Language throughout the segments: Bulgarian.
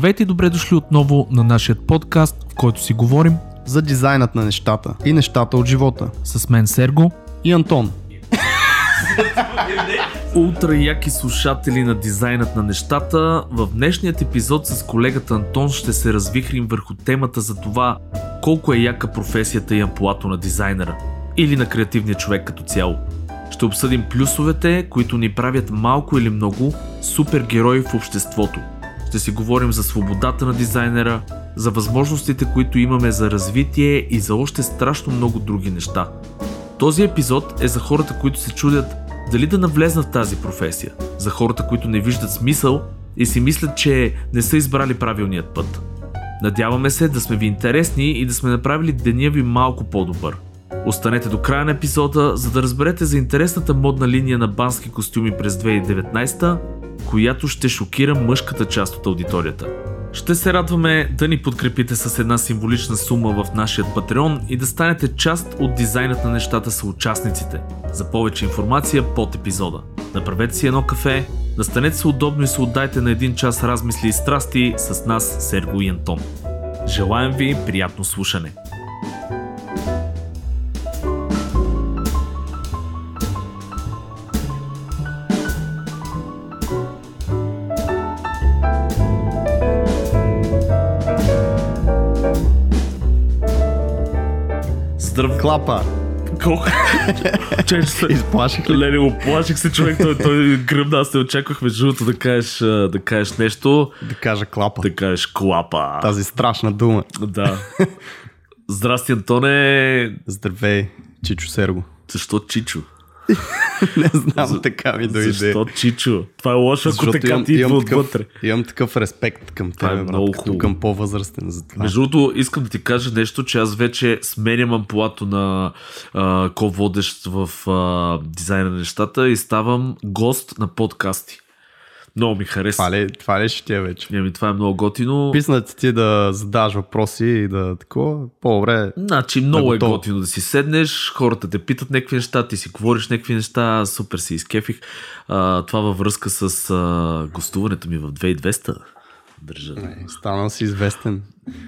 Здравейте и добре дошли отново на нашия подкаст, в който си говорим за дизайнът на нещата и нещата от живота. с мен Серго. И Антон. Ултра яки слушатели на дизайнът на нещата, в днешният епизод с колегата Антон ще се развихрим върху темата за това колко е яка професията и амплуато на дизайнера или на креативния човек като цяло. Ще обсъдим плюсовете, които ни правят малко или много супергерои в обществото. Ще си говорим за свободата на дизайнера, за възможностите, които имаме за развитие и за още страшно много други неща. Този епизод е за хората, които се чудят дали да навлезнат в тази професия, за хората, които не виждат смисъл и си мислят, че не са избрали правилният път. Надяваме се да сме ви интересни и да сме направили деня ви малко по-добър. Останете до края на епизода, за да разберете за интересната модна линия на бански костюми през 2019, която ще шокира мъжката част от аудиторията. Ще се радваме да ни подкрепите с една символична сума в нашия Patreon и да станете част от дизайнът на нещата с участниците. За повече информация под епизода. Направете си едно кафе, настанете се удобно и се отдайте на един час размисли и страсти с нас, Серго и Антон. Желаем ви приятно слушане! Клапа. Колко? Че се... Изплаших ли? Леле, оплаших се човек, той, той гръмна, аз те очаквах между другото да кажеш, да кажеш нещо, Да кажа клапа. да кажеш клапа. Тази страшна дума. Да. Здрасти, Антоне. Здравей, Чичо Серго. Защо Чичо? Не знам, така ми дойде. Защо Чичо? Това е лошо, ако Защото така имам, ти идва отвътре. имам такъв респект към е тебе, много брат, като към по-възрастен за това. Между другото, искам да ти кажа нещо, че аз вече сменям амплуато на а, ко-водещ в а, дизайна на нещата и ставам гост на подкасти. Много ми харесва. Това ли, това ли ще ти е вече? Ами, това е много готино. Писнат ти да задаваш въпроси и да такова, по-добре. Значи много е готово. готино да си седнеш, хората те питат някакви неща, ти си говориш някакви неща, супер си изкефих. А, това във връзка с а, гостуването ми в 2200. Държа. Станал си известен.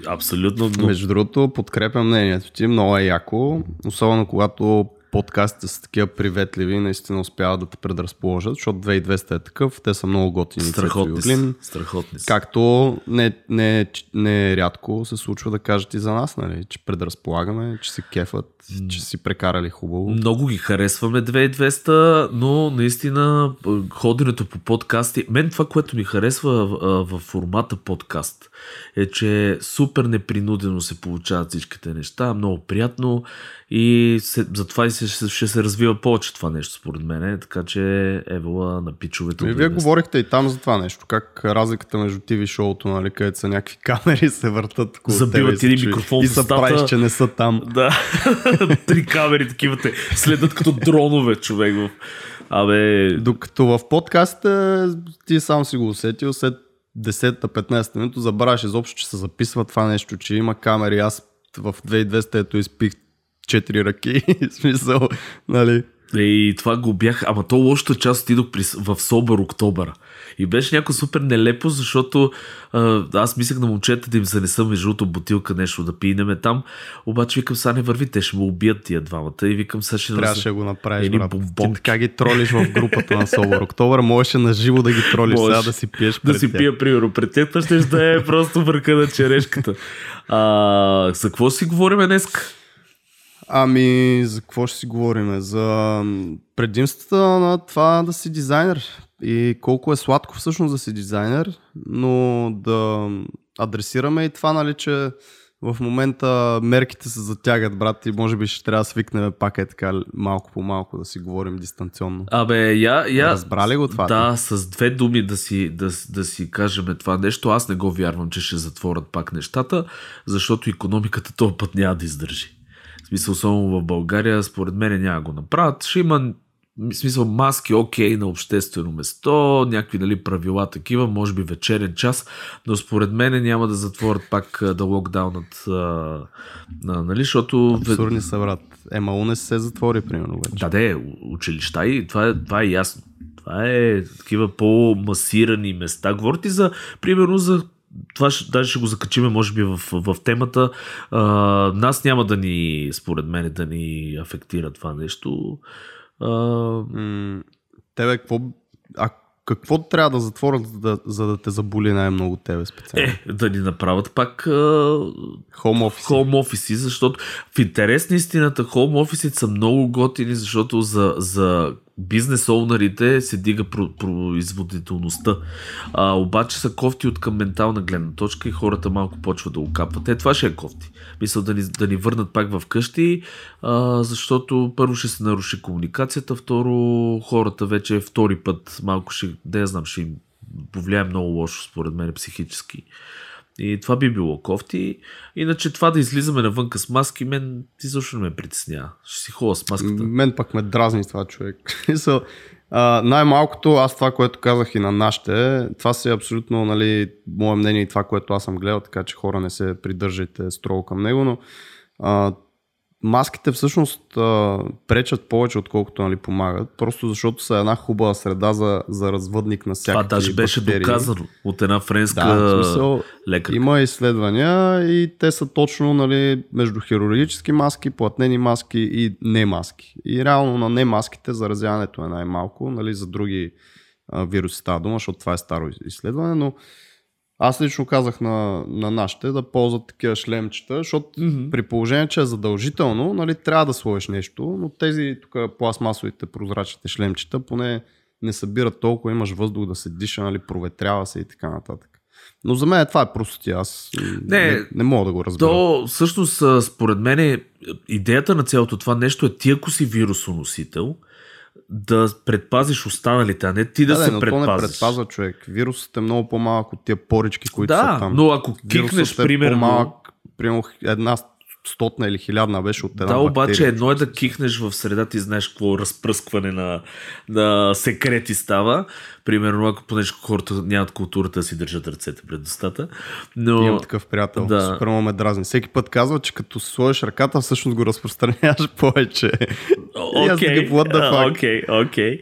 Абсолютно. Но... Между другото, подкрепям мнението ти, много е яко, особено когато подкастите са такива приветливи, наистина успяват да те предразположат, защото 2200 е такъв, те са много готини. Страхотни и са. Страхотни са. Както не, не, не рядко се случва да кажат и за нас, нали, че предразполагаме, че се кефат, че си прекарали хубаво. Много ги харесваме 2200, но наистина а, ходенето по подкасти, мен това, което ми харесва в формата подкаст, е, че супер непринудено се получават всичките неща, много приятно и се, затова и се, ще, се развива повече това нещо според мен, така че евала на пичовете. И от вие 2200. говорихте и там за това нещо. Как разликата между TV шоуто, нали, където са някакви камери се въртат Забиват един микрофон и се правиш, че не са там. Да, три камери такива те следят като дронове човек. в- Абе, Докато в подкаста ти сам си го усетил след 10-15 минути, забравяш изобщо, че се записва това нещо, че има камери. Аз в 2200 ето изпих 4 ръки. смисъл, нали? И това го бях, ама то е, че аз отидох при, в Собър Октобър. И беше някакво супер нелепо, защото а, аз мислех на момчета да им занеса между другото бутилка нещо да пинеме там. Обаче викам, сега не върви, те ще ме убият тия двамата. И викам, сега ще Трябваше да го направиш, брат. Ти така ги тролиш в групата на Собор Октобър. Можеше на живо да ги тролиш Можеш. сега да си пиеш да си тях. пия, примерно, пред теб, ще да е просто върха на черешката. А, за какво си говорим днес? Ами, за какво ще си говорим? За предимствата на това да си дизайнер и колко е сладко всъщност да си дизайнер, но да адресираме и това, нали, че в момента мерките се затягат, брат, и може би ще трябва да свикнем пак е така малко по малко да си говорим дистанционно. Абе, я, я... Разбрали го това? Да, с две думи да си, да, да си кажем това нещо. Аз не го вярвам, че ще затворят пак нещата, защото економиката този път няма да издържи. Смисъл, само в България, според мен няма го направят. Ще има в смисъл маски, окей, на обществено место, някакви нали, правила такива, може би вечерен час, но според мен няма да затворят пак да локдаунът, а, нали, защото... Абсурдни са, брат. МАУ не се затвори, примерно, вече. Да, де, училища и това е, това е ясно. Това е такива по-масирани места. Говорите за, примерно, за това ще, даже ще го закачиме, може би, в, в, темата. А, нас няма да ни, според мен, да ни афектира това нещо. А, М, Тебе, какво, а какво трябва да затворят, за да, за да те заболи най-много тебе специално? е, да ни направят пак а, Home office. хоум офиси, защото в интерес на истината хоум офисите са много готини, защото за, за бизнес оунерите се дига про- производителността. А, обаче са кофти от към ментална гледна точка и хората малко почват да го капват. Е, това ще е кофти. Мисля да ни, да ни върнат пак в къщи, а, защото първо ще се наруши комуникацията, второ хората вече втори път малко ще, да я знам, ще им повлияе много лошо според мен психически. И това би било кофти. Иначе това да излизаме навънка с маски, мен изобщо не ме притеснява. Ще си ходя с маската. Мен пък ме дразни това човек. Смисъл, а, най-малкото, аз това, което казах и на нашите, това си е абсолютно, нали, мое мнение и това, което аз съм гледал, така че хора не се придържайте строго към него, но а, маските всъщност а, пречат повече, отколкото нали, помагат, просто защото са една хубава среда за, за развъдник на Това всякакви даже беше бактерии. доказано от една френска Да, смисъл, лекарка. има изследвания и те са точно нали, между хирургически маски, платнени маски и не маски. И реално на не маските заразяването е най-малко, нали, за други а, вируси става дума, защото това е старо из- изследване, но аз лично казах на, на нашите да ползват такива шлемчета, защото Мгм. при положение, че е задължително, нали, трябва да сложиш нещо, но тези тук пластмасовите прозрачните шлемчета поне не събират толкова, имаш въздух да се диша, нали, проветрява се и така нататък. Но за мен това е простотия. Аз Не, не, не мога да го разбера. То всъщност, според мен, идеята на цялото това нещо е ти, ако си вирусоносител, да предпазиш останалите, а не ти да, да, се но то не предпазиш. предпазва човек. Вирусът е много по-малък от тия порички, които да, са там. но ако кикнеш, е примерно... по-малък, примерно една стотна или хилядна беше от една Да, обаче бактерия. едно е да кихнеш в среда, ти знаеш какво разпръскване на, на секрети става. Примерно, ако понеже хората нямат културата да си държат ръцете пред устата. Но... Имам такъв приятел. Да. Супер много ме дразни. Всеки път казва, че като си сложиш ръката, всъщност го разпространяваш повече. Окей? Окей, окей.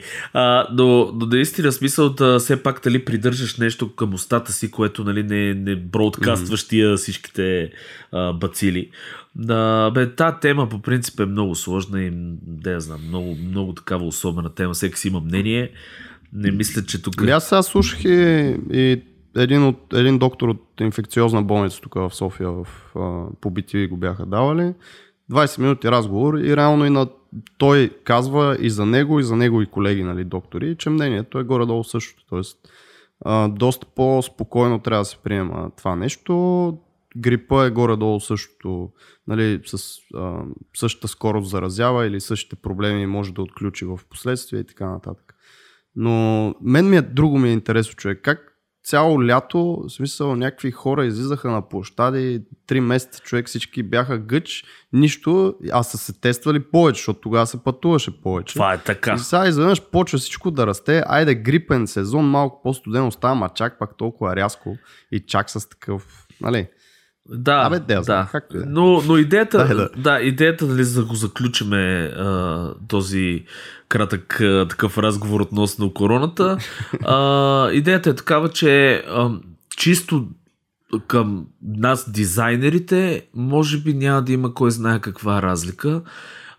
Но наистина смисъл да все пак дали придържаш нещо към устата си, което нали, не, не бродкастваш тия всичките а, бацили. Да, бе, та тема по принцип е много сложна и да я знам, много, много такава особена тема. Всеки си има мнение. Не мисля, че тук... Ами аз сега слушах и, и един, от, един доктор от инфекциозна болница тук в София в, а, го бяха давали. 20 минути разговор и реално и на той казва и за него, и за негови колеги, нали, доктори, че мнението е горе-долу същото. Тоест, а, доста по-спокойно трябва да се приема това нещо. Грипа е горе-долу същото, нали, с а, същата скорост заразява или същите проблеми може да отключи в последствие и така нататък. Но мен ми е друго ми е интересно, човек. Как цяло лято, в смисъл, някакви хора излизаха на площади, три месеца човек всички бяха гъч, нищо, а са се тествали повече, защото тогава се пътуваше повече. Това е така. И сега изведнъж почва всичко да расте. Айде грипен сезон, малко по-студено става, ма чак пак толкова рязко и чак с такъв, нали? Да, Абе, да, да. както е. Но, но идеята, да. да. да, идеята, нали, за да го заключиме а, този кратък а, такъв разговор относно короната, а, идеята е такава, че а, чисто към нас, дизайнерите, може би няма да има кой знае каква разлика.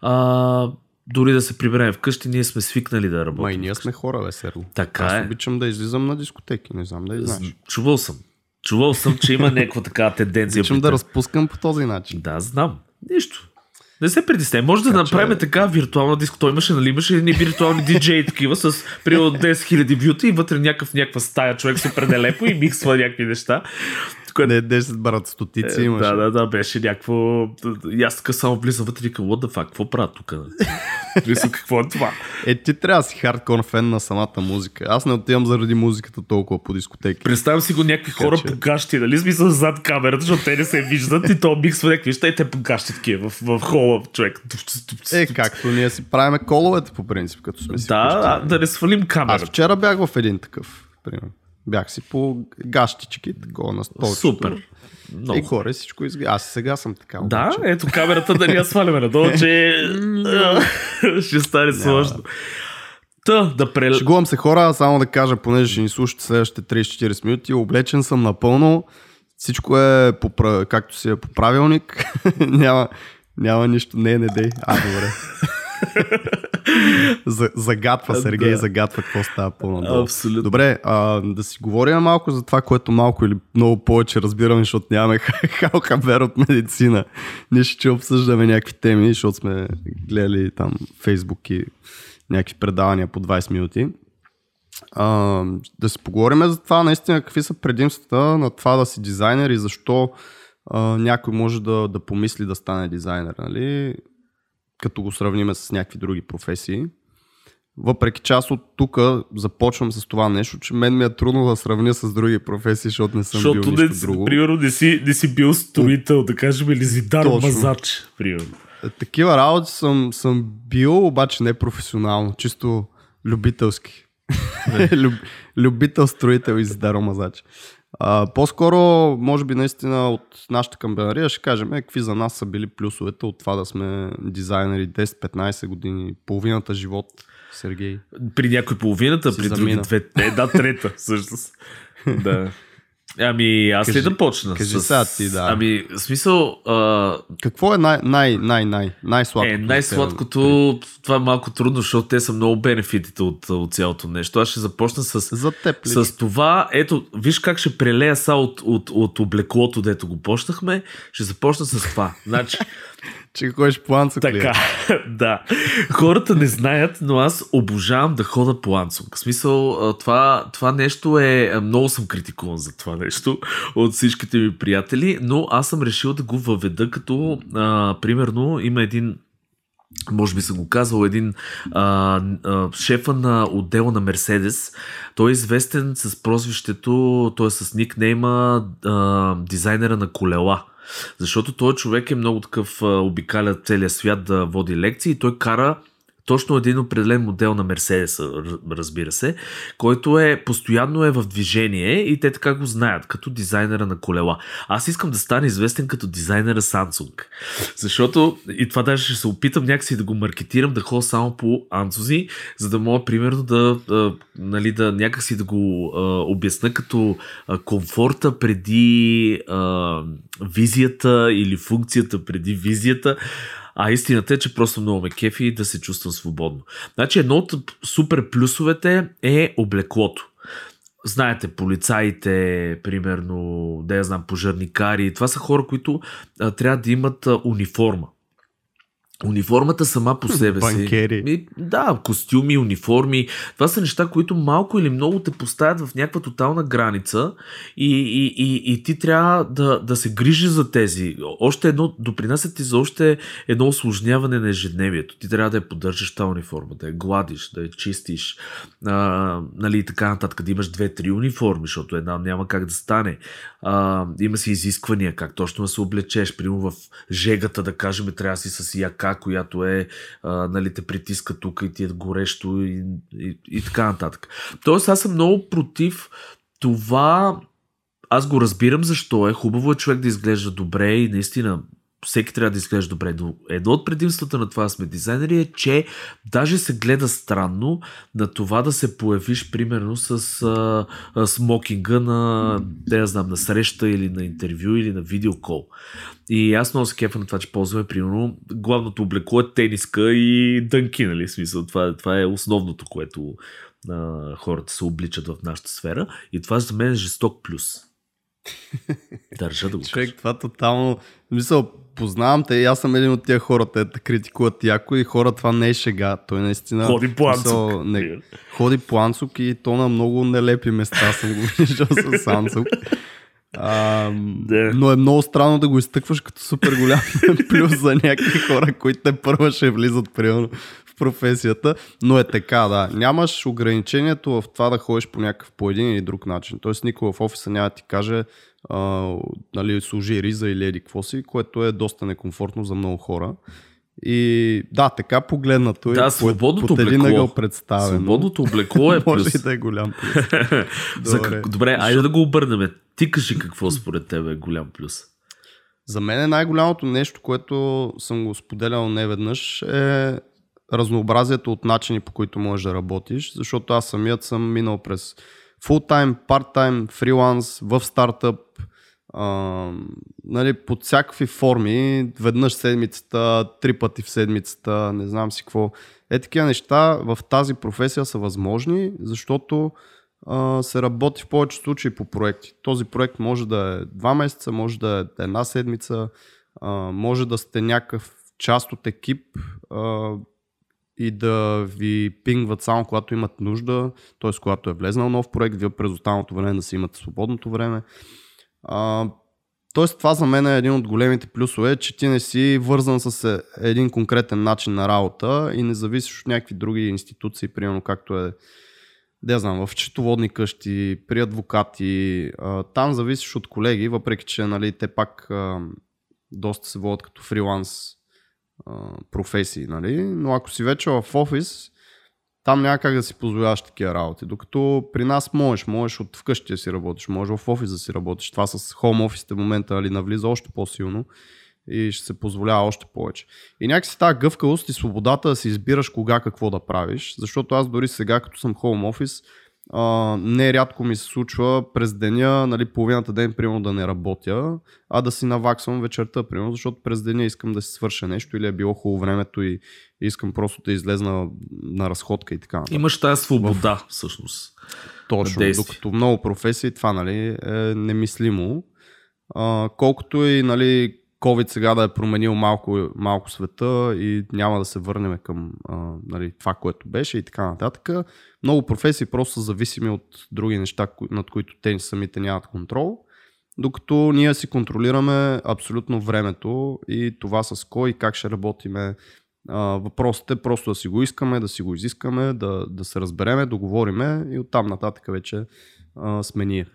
А, дори да се приберем вкъщи, ние сме свикнали да работим. Ма и ние сме хора, бе, Серло. Така Аз е. обичам да излизам на дискотеки, не знам да и знаеш. Чувал съм. Чувал съм, че има някаква така тенденция. Обичам да разпускам по този начин. Да, знам. Нищо. Не се притесняй. Може да направим че- така виртуална диско. Той имаше, нали, имаше едни виртуални диджеи такива с примерно 10 000 бюта и вътре някакъв, някаква стая човек супер нелепо и миксва някакви неща. Което Не 10 брат, стотици е, имаш. да, да, да, беше някакво... И аз така само влизам вътре и викам, what the fuck, какво правят тук? Мисля, какво е това? Е, ти трябва да си хардкор фен на самата музика. Аз не отивам заради музиката толкова по дискотеки. Представям си го някакви хора че- по гащи, нали? Смисъл зад камерата, защото те не се виждат и то миксва някакви неща и те по гащи такива в, в хола, човек. Е, както ние си правиме коловете по принцип, като сме си Да, вкъщи. а, да не свалим Аз камерата. вчера бях в един такъв, примерно. Бях си по гащички, такова на столчето. Супер. Много. И горе всичко изглежда. Аз сега съм така. Да, обаче. ето камерата да ни я сваляме надолу, че ще стане сложно. Та, да прел... Шегувам се хора, само да кажа, понеже ще ни слушате следващите 30-40 минути, облечен съм напълно, всичко е по, както си е по правилник, няма, няма нищо, не, не дей, а, добре. За- загатва Сергей, Да. загатва какво става по-надолу. Абсолютно. Добре, а, да си говорим малко за това, което малко или много повече разбираме, защото нямаме хал хабер от медицина. Ние ще обсъждаме някакви теми, защото сме гледали там Фейсбук и някакви предавания по 20 минути. А, да си поговорим за това наистина какви са предимствата на това да си дизайнер и защо а, някой може да, да помисли да стане дизайнер, нали? Като го сравним с някакви други професии. Въпреки че аз от тук започвам с това нещо, че мен ми е трудно да сравня с други професии, защото не съм Защото бил не, нищо си- друго. примерно не си, не си бил строител, да кажем, или зидар Точно. мазач, примерно. Е, Такива работи съм, съм бил, обаче не професионално, чисто любителски. Люб, любител строител и зидаромазач. А, по-скоро, може би наистина от нашата камбанария ще кажем е, какви за нас са били плюсовете от това да сме дизайнери 10-15 години, половината живот, Сергей. При някой половината, при други две, една трета, всъщност. да. Ами, аз ли Кажи- да почна? кажи сега ти, да. Ами, в смисъл, а, Какво е най- най- най- най- най-сладкото? е, най-сладкото, това е малко трудно, защото те са много бенефитите от, от цялото нещо. Аз ще започна с, За теб ли? с това, ето, виж как ще прелея са от, от, от облеклото, дето го почнахме. Ще започна с това. Значи, Че ходиш по Анцук е? Така, да. Хората не знаят, но аз обожавам да хода по Анцунг. В смисъл, това, това нещо е... Много съм критикуван за това нещо от всичките ми приятели, но аз съм решил да го въведа като, а, примерно, има един може би съм го казал, един а, а, шефа на отдела на Мерседес. Той е известен с прозвището, той е с никнейма а, дизайнера на колела. Защото той човек е много такъв, обикаля целия свят да води лекции и той кара точно един определен модел на Мерседес, разбира се, който е постоянно е в движение и те така го знаят, като дизайнера на колела. Аз искам да стана известен като дизайнера Samsung. Защото, и това даже ще се опитам някакси да го маркетирам, да ходя само по анцузи, за да мога примерно да, а, нали, да някакси да го а, обясна като а, комфорта преди а, визията или функцията преди визията. А истината е, че просто много ме кефи да се чувствам свободно. Значи едно от супер плюсовете е облеклото. Знаете, полицаите, примерно, да я знам, пожарникари, това са хора, които а, трябва да имат а, униформа. Униформата сама по себе си. Банкери. Ми, да, костюми, униформи. Това са неща, които малко или много те поставят в някаква тотална граница и, и, и, и ти трябва да, да се грижи за тези. Още едно, допринасят ти за още едно осложняване на ежедневието. Ти трябва да я поддържаш тази униформа, да я гладиш, да я чистиш, а, нали, и така нататък, да имаш две-три униформи, защото една няма как да стане. А, има си изисквания, как точно да се облечеш. Примерно в жегата, да кажем, трябва да си с яка, която е, а, нали, те притиска тук и ти е горещо и, и, и така нататък. Тоест, аз съм много против това. Аз го разбирам защо е. Хубаво е човек да изглежда добре и наистина всеки трябва да изглежда добре. Но едно от предимствата на това сме дизайнери е, че даже се гледа странно на това да се появиш примерно с а, а, смокинга на, да я знам, на среща или на интервю или на видеокол. И аз много се кефа на това, че ползваме примерно главното облекло е тениска и дънки, нали? Смисъл, това, това е основното, което а, хората се обличат в нашата сфера. И това за мен е жесток плюс. Държа да го кажа. Човек, това тотално... Мисъл, познавам те и аз съм един от тия хора, те те критикуват яко и хора, това не е шега. Той наистина... Ходи по мисъл, Анцук. Не, ходи по Анцук и то на много нелепи места съм го виждал с Анцук. А. Но е много странно да го изтъкваш като супер голям плюс за някакви хора, които те първа ще влизат примерно в професията. Но е така, да. Нямаш ограничението в това да ходиш по някакъв по един или друг начин. Тоест никой в офиса няма да ти каже а, нали, служи риза или еди какво си, което е доста некомфортно за много хора. И да, така погледнато Да, и свободното под един облекло. представено. Свободното облекло е Може плюс. и да е голям плюс. За Добре. как... Добре, айде да го обърнем. Ти кажи какво според тебе е голям плюс. За мен е най-голямото нещо, което съм го споделял не веднъж, е разнообразието от начини по които можеш да работиш, защото аз самият съм минал през фултайм, парттайм, фриланс, в стартъп, а, нали, под всякакви форми, веднъж седмицата, три пъти в седмицата, не знам си какво. Е такива неща в тази професия са възможни, защото а, се работи в повече случаи по проекти. Този проект може да е два месеца, може да е една седмица, а, може да сте някакъв част от екип а, и да ви пингват само когато имат нужда, т.е. когато е влезнал нов проект, вие през останалото време да си имате свободното време. А, Тоест това за мен е един от големите плюсове, че ти не си вързан с е, един конкретен начин на работа и не зависиш от някакви други институции, примерно както е да знам, в четоводни къщи, при адвокати. Там зависиш от колеги, въпреки че нали, те пак доста се водят като фриланс професии. Нали? Но ако си вече в офис, там няма как да си позволяваш такива работи. Докато при нас можеш, можеш от вкъщи да си работиш, можеш в офис да си работиш. Това с home office в момента нали, навлиза още по-силно и ще се позволява още повече. И някакси тази гъвкавост и свободата да си избираш кога какво да правиш, защото аз дори сега, като съм home office, а, не рядко ми се случва през деня, нали, половината ден, примерно, да не работя, а да си наваксвам вечерта, примерно, защото през деня искам да си свърша нещо или е било хубаво времето и искам просто да излезна на разходка и така. Имаш тази свобода, в... всъщност. Точно, докато много професии това нали, е немислимо. А, колкото и нали, COVID сега да е променил малко, малко света и няма да се върнем към а, нали, това, което беше и така нататък. Много професии просто са зависими от други неща, над които те самите нямат контрол. Докато ние си контролираме абсолютно времето и това с кой и как ще работиме. А, въпросът е просто да си го искаме, да си го изискаме, да, да се разбереме, договориме и оттам нататък вече а, сме ние.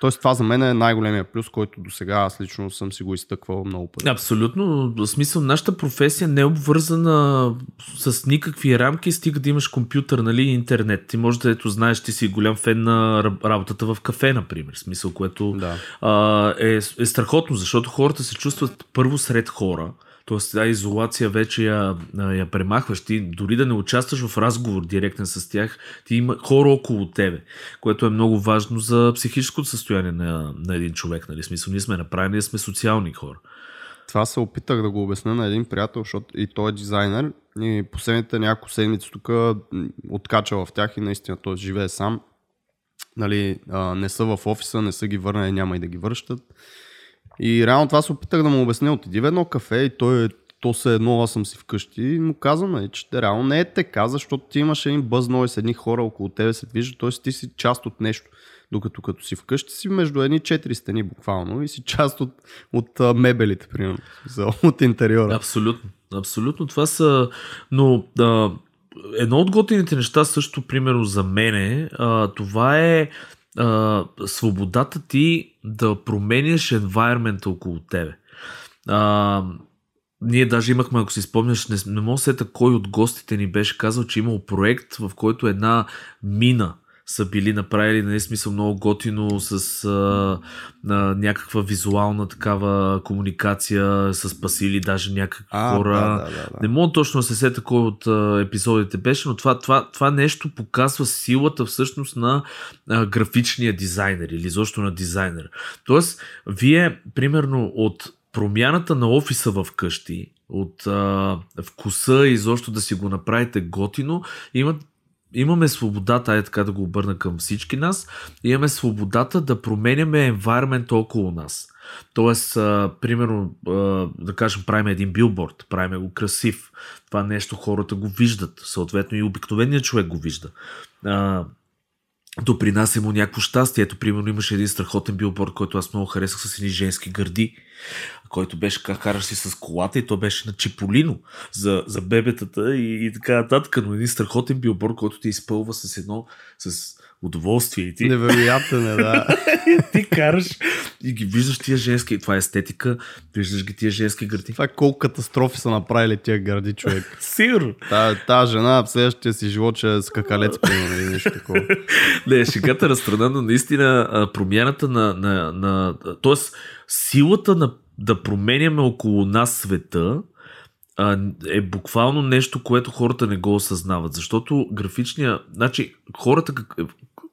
Тоест това за мен е най-големия плюс, който до сега аз лично съм си го изтъквал много пъти. Абсолютно. В смисъл, нашата професия не е обвързана с никакви рамки, стига да имаш компютър, нали, интернет. Ти може да ето знаеш, ти си голям фен на работата в кафе, например. Смисъл, което да. а, е, е страхотно, защото хората се чувстват първо сред хора Тоест, тази изолация вече я, я премахваш. Ти дори да не участваш в разговор директен с тях, ти има хора около тебе, което е много важно за психическото състояние на, на един човек. Нали? Смисъл, ние сме направени, сме социални хора. Това се опитах да го обясня на един приятел, защото и той е дизайнер. И последните няколко седмици тук откача в тях и наистина той живее сам. Нали, не са в офиса, не са ги върнали, няма и да ги връщат. И реално това се опитах да му обясня. Отиди в едно кафе и той е то се едно, аз съм си вкъщи и му казваме, че реално не е така, защото ти имаш един бъз с едни хора около тебе се движат, т.е. ти си част от нещо. Докато като си вкъщи си между едни четири стени буквално и си част от, от а, мебелите, примерно, от интериора. Абсолютно, абсолютно. Това са, но да, едно от готините неща също, примерно за мене, а, това е а, свободата ти да променяш environment около тебе. А, ние даже имахме, ако си спомняш, не, не мога сета кой от гостите ни беше казал, че имал проект, в който една мина са били направили, нали, смисъл много готино с а, а, някаква визуална такава комуникация, с пасили даже някакви а, хора. Да, да, да, да. Не мога точно да се сета кой от а, епизодите беше, но това, това, това нещо показва силата всъщност на а, графичния дизайнер или изобщо на дизайнер. Тоест, вие примерно от промяната на офиса в къщи, от а, вкуса и изобщо да си го направите готино, имат имаме свободата, е така да го обърна към всички нас, имаме свободата да променяме енвайрмент около нас. Тоест, а, примерно, а, да кажем, правим един билборд, правим го красив. Това нещо хората го виждат, съответно и обикновеният човек го вижда. А, допринася му някакво щастие. Ето, примерно, имаше един страхотен билборд, който аз много харесах с едни женски гърди който беше караш си с колата и то беше на Чиполино за, за бебетата и, и така нататък, но един страхотен билбор, който ти изпълва с едно, с удоволствие. И ти... Невероятен е, да. ти караш и ги виждаш тия женски, това е естетика, виждаш ги тия женски гърди. Това е колко катастрофи са направили тия гърди, човек. Сигурно. Та, та жена в следващия си живот ще е с какалец, примерно, или нещо такова. Не, шегата разстрана, но наистина промяната на, на, на... Тоест, силата на да променяме около нас света а, е буквално нещо, което хората не го осъзнават. Защото графичния. Значи, хората как,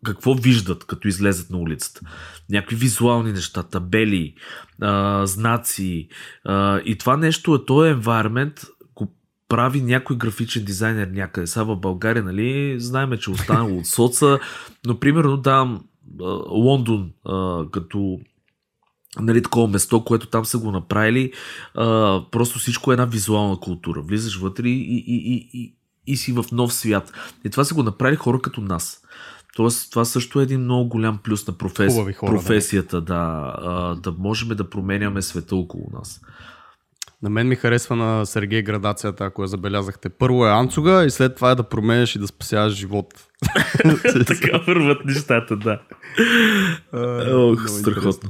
какво виждат, като излезат на улицата? Някакви визуални неща, табели, а, знаци. А, и това нещо е този environment, прави някой графичен дизайнер някъде. Сега в България, нали, знаеме, че е останало от соца, но примерно давам Лондон като нали, такова место, което там са го направили. А, просто всичко е една визуална култура. Влизаш вътре и, и, и, и, и си в нов свят. И това са го направили хора като нас. Тоест, това също е един много голям плюс на професи... хора, професията, да, да, да можем да променяме света около нас. На мен ми харесва на Сергей градацията, ако я забелязахте. Първо е анцуга и след това е да променяш и да спасяваш живот. така върват нещата, да. Ох, страхотно.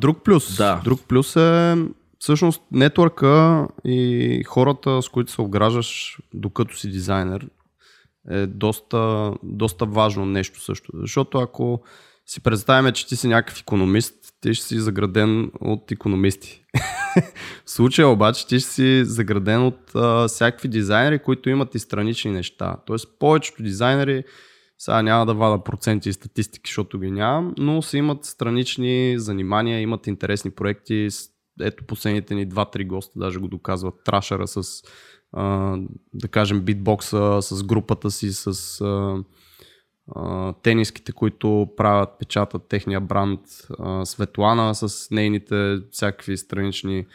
Друг плюс. Да. Друг плюс е всъщност нетворка и хората, с които се обграждаш докато си дизайнер е доста, доста важно нещо също. Защото ако си представяме, че ти си някакъв економист, ти ще си заграден от економисти. в случая обаче ти ще си заграден от а, всякакви дизайнери, които имат и странични неща. Тоест повечето дизайнери, сега няма да вада проценти и статистики, защото ги нямам, но си имат странични занимания, имат интересни проекти. Ето последните ни 2-3 госта даже го доказват. Трашера с, а, да кажем, битбокса, с групата си, с... А, тениските, които правят, печатат техния бранд, Светлана с нейните всякакви странични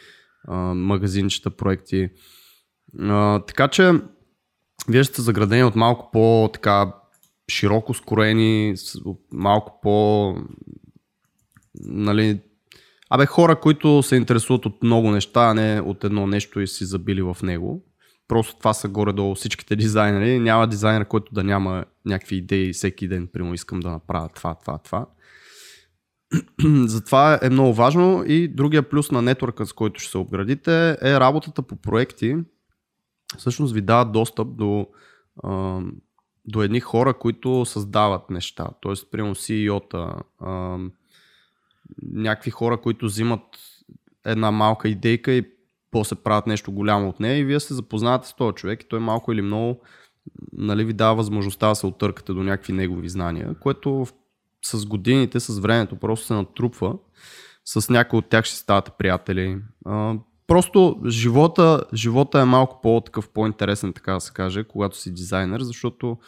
магазинчета, проекти. Така че вие сте заградени от малко по така широко скроени, малко по нали, Абе, хора, които се интересуват от много неща, а не от едно нещо и си забили в него. Просто това са горе-долу всичките дизайнери. Няма дизайнер, който да няма някакви идеи всеки ден, прямо искам да направя това, това, това. Затова е много важно и другия плюс на нетворка, с който ще се обградите е работата по проекти. Всъщност ви дават достъп до, до едни хора, които създават неща. Тоест, примерно CEO-та, някакви хора, които взимат една малка идейка и после правят нещо голямо от нея и вие се запознавате с този човек и той малко или много нали, ви дава възможността да се отъркате до някакви негови знания, което с годините, с времето просто се натрупва. С някои от тях ще ставате приятели. А, просто живота, живота е малко по-такъв, по-интересен, така да се каже, когато си дизайнер, защото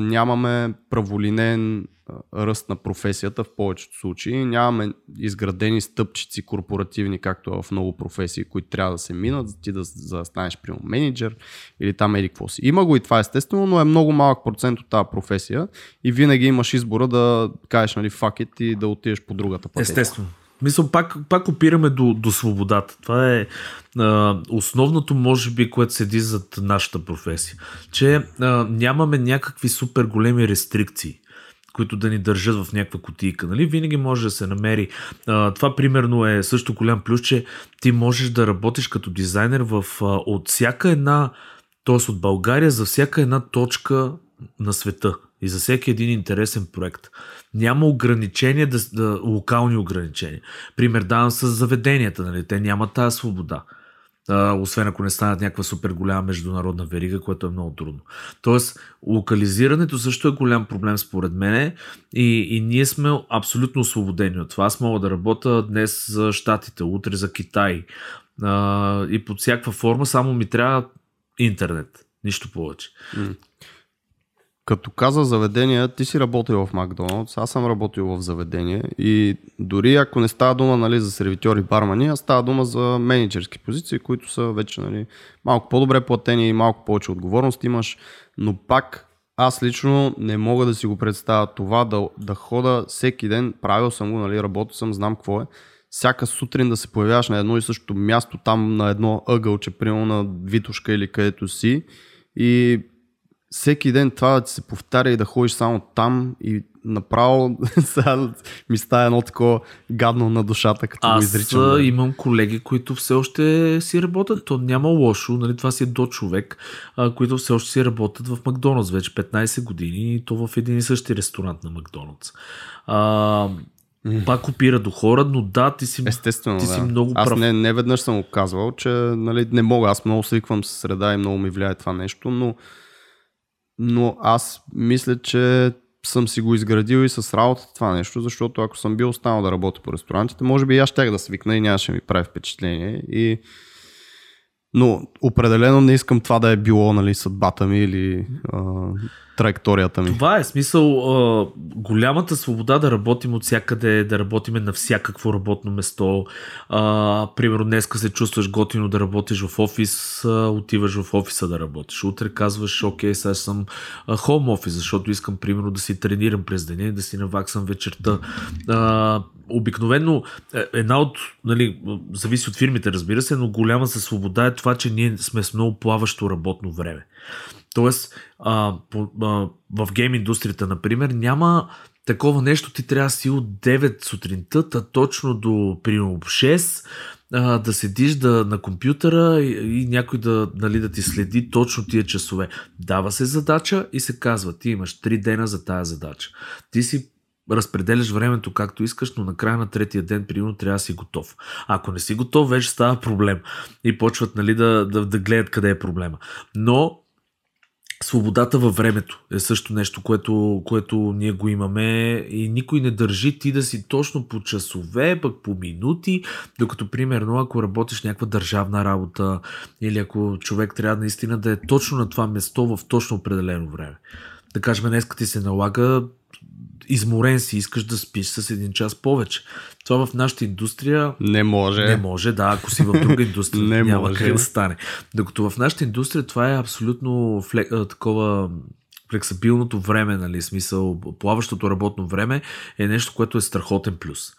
нямаме праволинен ръст на професията в повечето случаи. Нямаме изградени стъпчици корпоративни, както в много професии, които трябва да се минат, за ти да, за да станеш примерно менеджер или там еди какво си. Има го и това естествено, но е много малък процент от тази професия и винаги имаш избора да кажеш нали, it и да отидеш по другата пътека. Естествено. Мисля, пак, пак опираме до, до свободата. Това е а, основното, може би, което седи зад нашата професия. Че а, нямаме някакви супер големи рестрикции които да ни държат в някаква кутийка. Нали? Винаги може да се намери. А, това примерно е също голям плюс, че ти можеш да работиш като дизайнер в, а, от всяка една, т.е. от България за всяка една точка на света и за всеки един интересен проект. Няма ограничения, да, да, локални ограничения. Пример давам с заведенията, нали? те нямат тази свобода. А, освен ако не станат някаква супер голяма международна верига, което е много трудно. Тоест, локализирането също е голям проблем според мен и, и ние сме абсолютно освободени от това. Аз мога да работя днес за Штатите, утре за Китай а, и под всякаква форма, само ми трябва интернет. Нищо повече. Като каза заведения, ти си работил в Макдоналдс, аз съм работил в заведение и дори ако не става дума нали, за сервитьори бармани, а става дума за менеджерски позиции, които са вече нали, малко по-добре платени и малко повече отговорност имаш, но пак аз лично не мога да си го представя това да, да хода всеки ден, правил съм го, нали, работил съм, знам какво е, всяка сутрин да се появяваш на едно и същото място, там на едно ъгълче, примерно на Витушка или където си и всеки ден това да ти се повтаря и да ходиш само там и направо сега ми става едно такова гадно на душата, като Аз го изричам. Аз имам колеги, които все още си работят. То няма лошо, нали? това си е до човек, а, които все още си работят в Макдоналдс вече 15 години и то в един и същи ресторант на Макдоналдс. А, Пак опира до хора, но да, ти си, Естествено, ти да. си много Аз прав. не, не веднъж съм го казвал, че нали, не мога. Аз много свиквам с среда и много ми влияе това нещо, но, но аз мисля, че съм си го изградил и с работата това нещо, защото ако съм бил останал да работя по ресторантите, може би аз щях да свикна и нямаше ми прави впечатление. И... Но определено не искам това да е било нали, съдбата ми или а, траекторията ми. Това е смисъл. А, голямата свобода да работим от всякъде, да работим на всякакво работно место. А, примерно днеска се чувстваш готино да работиш в офис, а, отиваш в офиса да работиш. Утре казваш, окей, сега съм хом офис, защото искам примерно да си тренирам през деня да си наваксам вечерта. А, обикновено е, една от, нали, зависи от фирмите, разбира се, но голямата свобода е това, че ние сме с много плаващо работно време. Тоест, а, по, а, в гейм индустрията, например, няма такова нещо, ти трябва да си от 9 сутринта, та точно до примерно 6, а, да седиш да, на компютъра и, и някой да, нали, да ти следи точно тия часове. Дава се задача и се казва, ти имаш 3 дена за тая задача. Ти си разпределяш времето както искаш, но накрая на третия ден, примерно, трябва да си готов. Ако не си готов, вече става проблем. И почват нали, да, да, да гледат къде е проблема. Но свободата във времето е също нещо, което, което ние го имаме и никой не държи ти да си точно по часове, пък по минути, докато примерно ако работиш някаква държавна работа или ако човек трябва наистина да е точно на това место в точно определено време. Да кажем, днеска ти се налага изморен си, искаш да спиш с един час повече. Това в нашата индустрия Не може. не може, да, ако си в друга индустрия, Не няма може. как да стане. Докато в нашата индустрия това е абсолютно фле, а, такова флексабилното време, нали, смисъл, плаващото работно време е нещо, което е страхотен плюс.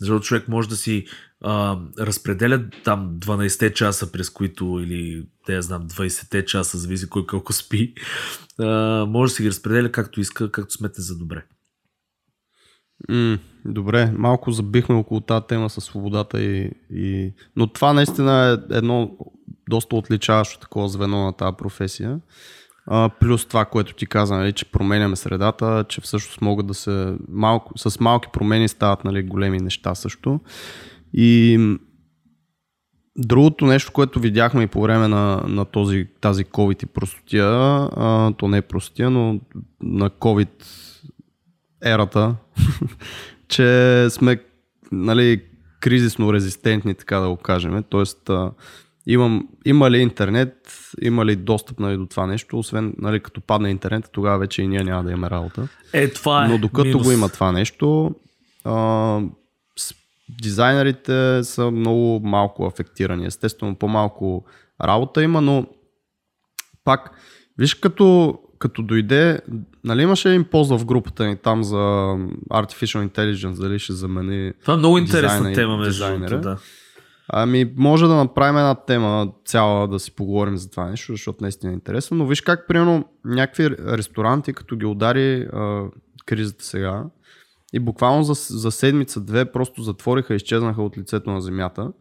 Защото човек може да си а, разпределя там 12 часа, през които, или те я знам, 20 часа, зависи кой колко спи, а, може да си ги разпределя както иска, както сметне за добре. М, добре, малко забихме около тази тема с свободата и, и... Но това наистина е едно доста отличаващо такова звено на тази професия. А, плюс това, което ти каза, нали, че променяме средата, че всъщност могат да се... Малко, с малки промени стават нали, големи неща също. И другото нещо, което видяхме и по време на, на този, тази COVID и простотия, а, то не е простотия, но на COVID ерата, че сме нали, кризисно резистентни, така да го кажем. Тоест, а, имам, има ли интернет, има ли достъп нали, до това нещо, освен нали, като падне интернет, тогава вече и ние няма да имаме работа. Е, това е. Но докато минус. го има това нещо, а, дизайнерите са много малко афектирани. Естествено, по-малко работа има, но пак, виж като, като дойде, нали имаше един пост в групата ни там за Artificial Intelligence, дали ще замени Това е много интересна тема, между другото, да. Ами, може да направим една тема цяла да си поговорим за това нещо, защото наистина е интересно. Но виж как, примерно, някакви ресторанти, като ги удари а, кризата сега, и буквално за, за седмица-две просто затвориха и изчезнаха от лицето на земята.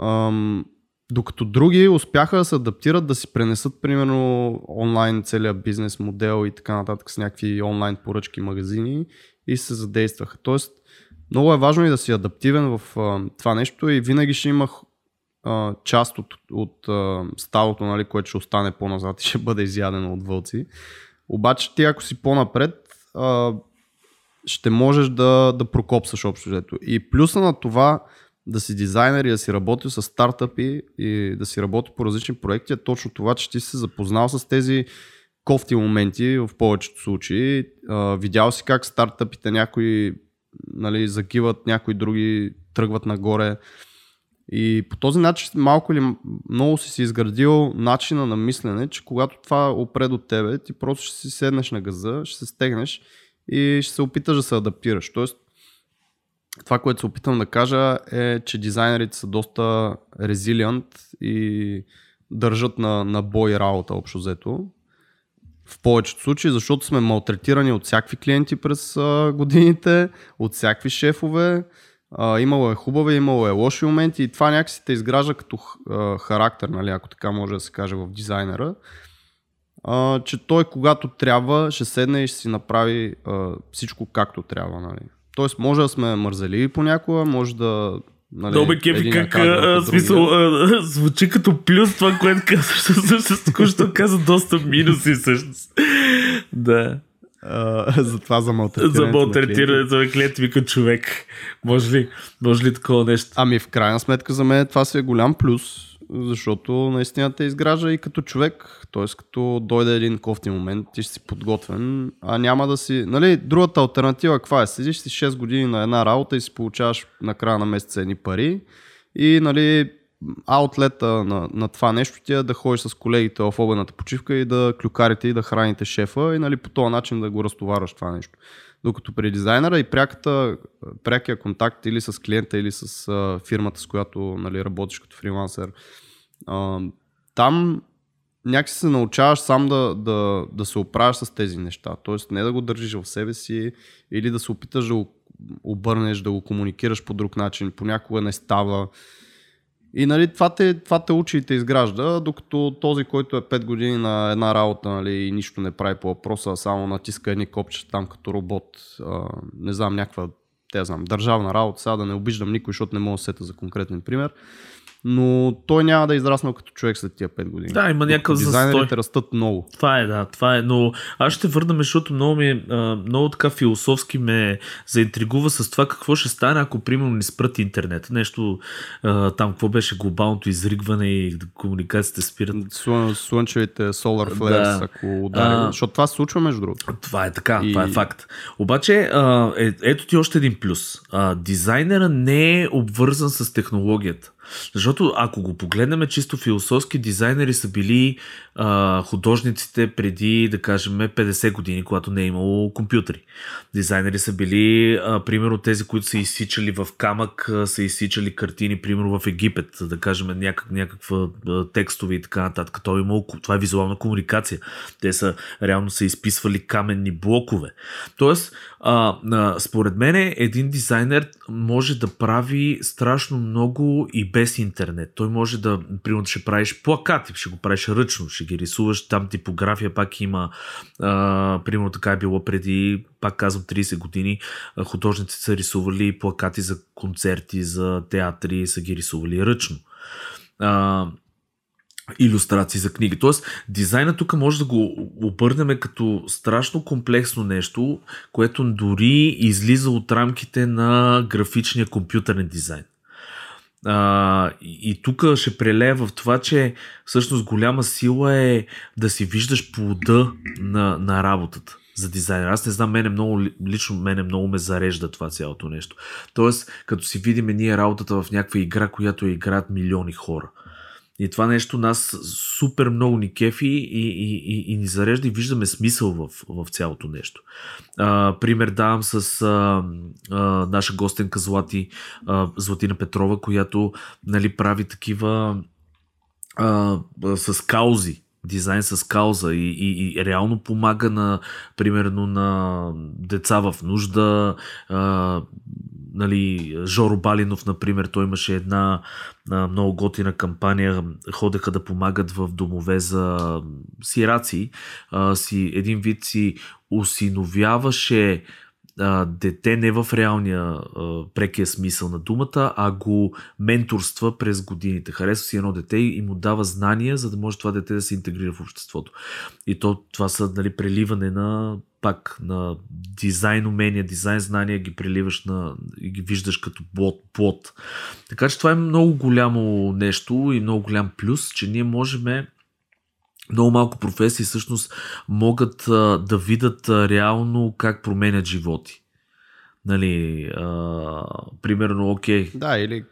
Ам, докато други успяха да се адаптират, да си пренесат, примерно, онлайн целият бизнес модел и така нататък с някакви онлайн поръчки, магазини и се задействаха. Тоест, много е важно и да си адаптивен в а, това нещо и винаги ще имах част от, от а, сталото, нали, което ще остане по-назад и ще бъде изядено от вълци. Обаче ти ако си по-напред, а, ще можеш да, да прокопсаш общо взето. И плюса на това да си дизайнер и да си работил с стартъпи и да си работи по различни проекти е точно това, че ти си се запознал с тези кофти моменти в повечето случаи. Видял си как стартъпите някои нали, загиват, някои други тръгват нагоре. И по този начин малко или много си си изградил начина на мислене, че когато това опре до тебе, ти просто ще си седнеш на газа, ще се стегнеш и ще се опиташ да се адаптираш. Тоест, това, което се опитам да кажа е, че дизайнерите са доста резилиант и държат на, на бой работа общо взето. В повечето случаи, защото сме малтретирани от всякакви клиенти през а, годините, от всякакви шефове. А, имало е хубави, имало е лоши моменти и това някакси те изгражда като характер, нали, ако така може да се каже в дизайнера. А, че той когато трябва ще седне и ще си направи а, всичко както трябва. Нали. Тоест, може да сме мързели понякога, може да Нали, ме кефи как а, смисъл, а, звучи като плюс това, което казваш, всъщност току-що каза доста минуси всъщност. Да. Uh, за това за малтретирането. За малтретирането на клиент вика човек. Може ли, може ли такова нещо? Ами в крайна сметка за мен това си е голям плюс, защото наистина те изгражда и като човек, т.е. като дойде един кофти момент, ти ще си подготвен, а няма да си... Нали, другата альтернатива каква е? Седиш си 6 години на една работа и си получаваш на края на месеца едни пари и нали, аутлета на, на това нещо ти е да ходиш с колегите в обедната почивка и да клюкарите и да храните шефа и нали, по този начин да го разтоварваш това нещо. Докато при дизайнера и пряката, прякия контакт или с клиента, или с а, фирмата, с която нали, работиш като фрилансер, а, там някакси се научаваш сам да, да, да се оправяш с тези неща. Тоест не да го държиш в себе си или да се опиташ да го обърнеш, да го комуникираш по друг начин. Понякога не става. И нали, това, те, това те учи и те изгражда, докато този, който е 5 години на една работа нали, и нищо не прави по въпроса, само натиска едни копчета там като робот, а, не знам, някаква те знам, държавна работа, сега да не обиждам никой, защото не мога да сета за конкретен пример но той няма да е израснал като човек след тия 5 години. Да, има някакъв Дизайнерите застой. растат много. Това е, да, това е. Но аз ще върна, защото много, ми, много така философски ме заинтригува с това какво ще стане, ако примерно ни спрат интернет. Нещо там, какво беше глобалното изригване и комуникациите спират. Слън, слънчевите solar flares, да. ако удари. А, защото това се случва между другото. Това е така, и... това е факт. Обаче, е, ето ти още един плюс. Дизайнера не е обвързан с технологията. Защото ако го погледнем чисто философски, дизайнери са били а, художниците преди, да кажем, 50 години, когато не е имало компютри. Дизайнери са били, а, примерно, тези, които са изсичали в камък, са изсичали картини, примерно в Египет, да кажем, някак, някаква текстове и така нататък. Това е, имало, това е визуална комуникация. Те са, реално са изписвали каменни блокове. Тоест, а, а, според мен, един дизайнер може да прави страшно много и без интернет. Той може да, примерно, ще правиш плакати, ще го правиш ръчно, ще ги рисуваш, там типография пак има, а, примерно така е било преди, пак казвам, 30 години, художниците са рисували плакати за концерти, за театри, са ги рисували ръчно. А, иллюстрации за книги. Тоест, дизайна тук може да го обърнем като страшно комплексно нещо, което дори излиза от рамките на графичния компютърен дизайн. А, и, тук ще прелея в това, че всъщност голяма сила е да си виждаш плода на, на работата за дизайнер. Аз не знам, мене много, лично мене много ме зарежда това цялото нещо. Тоест, като си видиме ние работата в някаква игра, която играят милиони хора. И това нещо нас супер много ни кефи и, и, и, и ни зарежда и виждаме смисъл в, в цялото нещо. А, пример давам с а, а, наша гостенка Злати, а, Златина Петрова, която нали, прави такива а, с каузи дизайн с кауза и, и, и реално помага на, примерно, на деца в нужда. А, нали, Жоро Балинов, например, той имаше една а, много готина кампания, ходеха да помагат в домове за сираци. А, си, един вид си усиновяваше а, дете не в реалния а, прекия смисъл на думата, а го менторства през годините. Харесва си едно дете и му дава знания, за да може това дете да се интегрира в обществото. И то, това са нали, преливане на пак на дизайн умения, дизайн знания ги преливаш на, и ги виждаш като плод, плод. Така че това е много голямо нещо и много голям плюс, че ние можем много малко професии всъщност могат а, да видят а, реално как променят животи. Нали, а, примерно, окей. Да, или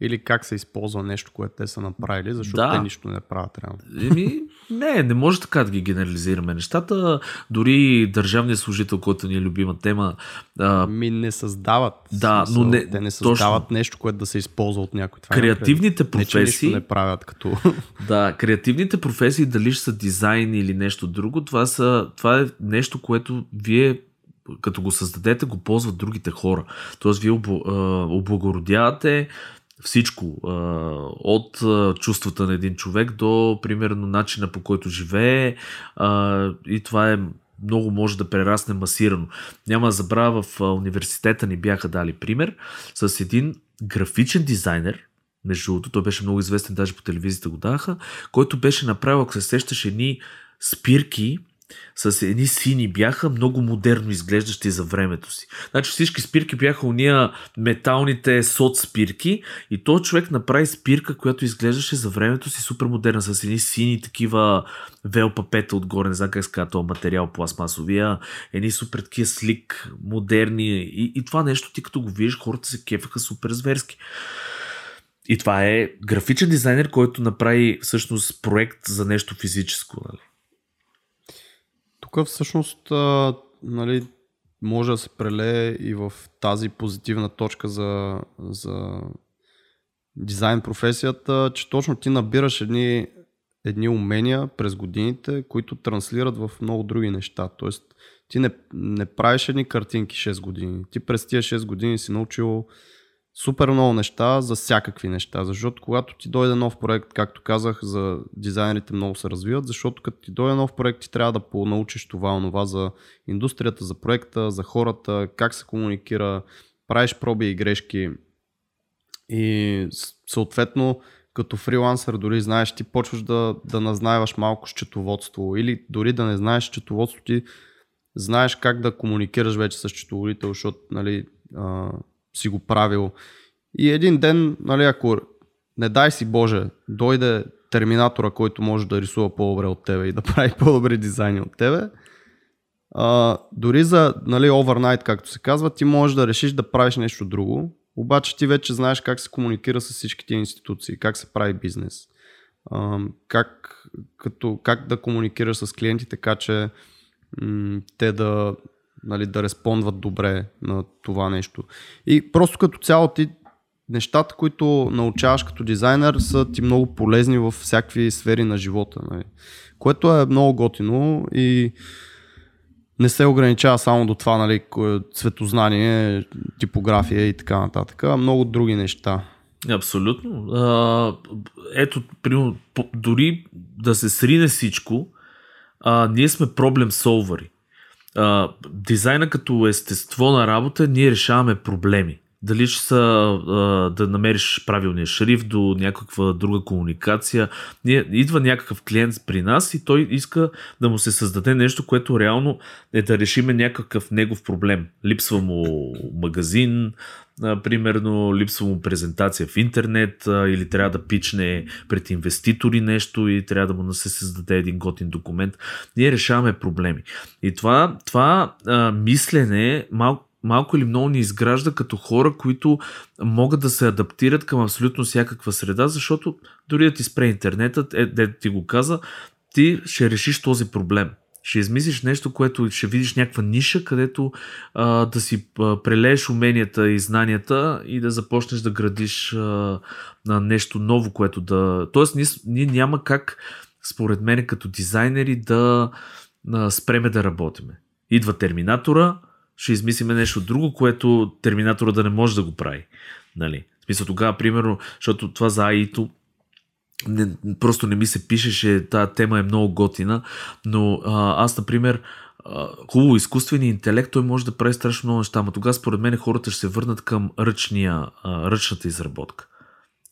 или как се използва нещо, което те са направили, защото да. те нищо не правят реално. Еми, не, не може така да ги генерализираме нещата. Дори държавният служител, който ни е любима тема. А... Ми не създават. Да, смисъл, но не. Те не създават точно. нещо, което да се използва от някой. Това е креативните не, професии. Не, не правят като. Да, креативните професии, дали ще са дизайн или нещо друго, това, са, това е нещо, което вие като го създадете, го ползват другите хора. Тоест, вие облагородявате всичко. От чувствата на един човек до, примерно, начина по който живее. И това е много може да прерасне масирано. Няма да забравя, в университета ни бяха дали пример с един графичен дизайнер, между другото, той беше много известен, даже по телевизията го даха, който беше направил, ако се сещаш, едни спирки, с едни сини бяха много модерно изглеждащи за времето си. Значи всички спирки бяха уния металните сот спирки и то човек направи спирка, която изглеждаше за времето си супер модерна, с едни сини такива велпапета отгоре, не знам как се този материал пластмасовия, едни супер такива слик, модерни и, и това нещо ти като го видиш, хората се кефаха супер зверски. И това е графичен дизайнер, който направи всъщност проект за нещо физическо. Нали? Тук всъщност а, нали, може да се прелее и в тази позитивна точка за, за дизайн професията, че точно ти набираш едни, едни умения през годините, които транслират в много други неща. Тоест, ти не, не правиш едни картинки 6 години. Ти през тия 6 години си научил супер много неща за всякакви неща, защото когато ти дойде нов проект, както казах, за дизайнерите много се развиват, защото като ти дойде нов проект, ти трябва да понаучиш това, онова за индустрията, за проекта, за хората, как се комуникира, правиш проби и грешки. И съответно като фрилансър дори знаеш, ти почваш да, да назнаеваш малко счетоводство или дори да не знаеш счетоводство, ти знаеш как да комуникираш вече с счетоводител, защото нали, си го правил. И един ден, нали, ако не дай си Боже, дойде терминатора, който може да рисува по-добре от тебе и да прави по-добри дизайни от тебе, а, дори за нали, overnight, както се казва, ти можеш да решиш да правиш нещо друго, обаче ти вече знаеш как се комуникира с всичките институции, как се прави бизнес, а, как, като, как да комуникираш с клиенти, така че м- те да, нали, да респондват добре на това нещо. И просто като цяло ти нещата, които научаваш като дизайнер са ти много полезни в всякакви сфери на живота. Нали. Което е много готино и не се ограничава само до това, нали, цветознание, типография и така нататък, а много други неща. Абсолютно. А, ето, дори да се срине всичко, а, ние сме проблем солвари дизайна като естество на работа, ние решаваме проблеми. Дали ще са да намериш правилния шрифт до някаква друга комуникация. Идва някакъв клиент при нас и той иска да му се създаде нещо, което реално е да решиме някакъв негов проблем. Липсва му магазин, примерно липсва му презентация в интернет или трябва да пичне пред инвеститори нещо и трябва да му се създаде един готин документ. Ние решаваме проблеми. И това, това мислене малко малко или много ни изгражда като хора, които могат да се адаптират към абсолютно всякаква среда, защото дори да ти спре интернетът, е, де ти го каза, ти ще решиш този проблем. Ще измислиш нещо, което ще видиш някаква ниша, където а, да си прелееш уменията и знанията и да започнеш да градиш а, на нещо ново, което да... Тоест, ние, ние няма как, според мен, като дизайнери да а, спреме да работиме. Идва терминатора, ще измислиме нещо друго, което терминатора да не може да го прави. Нали? В смисъл тогава, примерно, защото това за AI-то не, просто не ми се пишеше, тази тема е много готина, но а, аз, например, а, хубаво, изкуственият интелект, той може да прави страшно много неща, но тогава според мен хората ще се върнат към ръчния, а, ръчната изработка.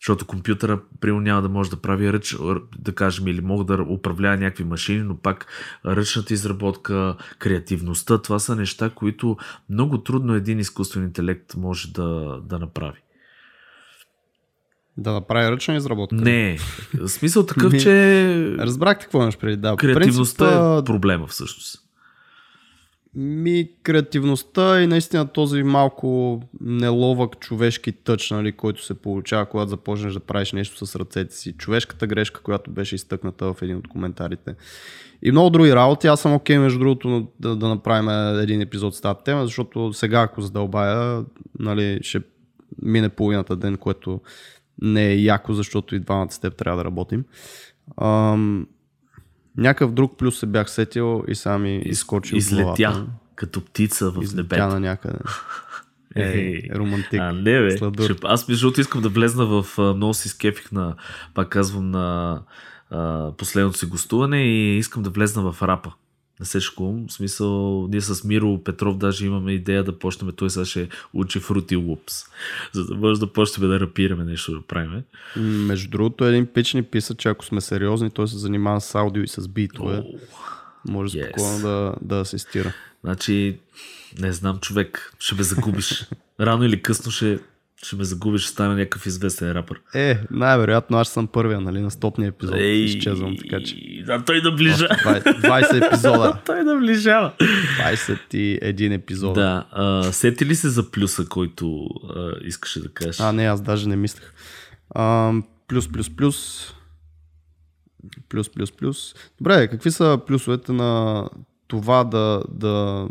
Защото компютъра, примерно, няма да може да прави ръч, да кажем, или мога да управлява някакви машини, но пак ръчната изработка, креативността, това са неща, които много трудно един изкуствен интелект може да, да направи. Да направи ръчна изработка? Не. Смисъл такъв, че... Разбрахте какво имаш преди. Да, Креативността принцип, е проблема всъщност. Ми, креативността и наистина този малко неловък човешки тъч, нали, който се получава, когато започнеш да правиш нещо с ръцете си. Човешката грешка, която беше изтъкната в един от коментарите. И много други работи. Аз съм окей, okay, между другото, да, да направим един епизод с тази тема, защото сега, ако задълбая, нали, ще мине половината ден, което не е яко, защото и двамата с теб трябва да работим. Ам, някакъв друг плюс се бях сетил и сам и изскочил Излетя главата. като птица в Излетя небето. на някъде. Е, романтик. А, не бе. Ще, аз между другото искам да влезна в... Много си скефих на, пак казвам, на а, последното си гостуване и искам да влезна в рапа. На Сешком. В смисъл, ние с Миро Петров даже имаме идея да почнем, той сега ще учи Fruity Loops, за да може да почнем да рапираме нещо да правим. Между другото, един пич ни писа, че ако сме сериозни, той се занимава с аудио и с битове. О, Може yes. спокойно да, да асистира. Значи, не знам, човек, ще ме загубиш. Рано или късно ще, ще ме загубиш, ще стане някакъв известен рапър. Е, най-вероятно аз съм първия, нали, на стотния епизод. Ей, Изчезвам, така че. Да, той наближа. 20 епизода. той наближава. 21 епизода. Да, а, сети ли се за плюса, който а, искаше да кажеш? А, не, аз даже не мислех. А, плюс, плюс, плюс. Плюс, плюс, плюс. Добре, какви са плюсовете на това да, да,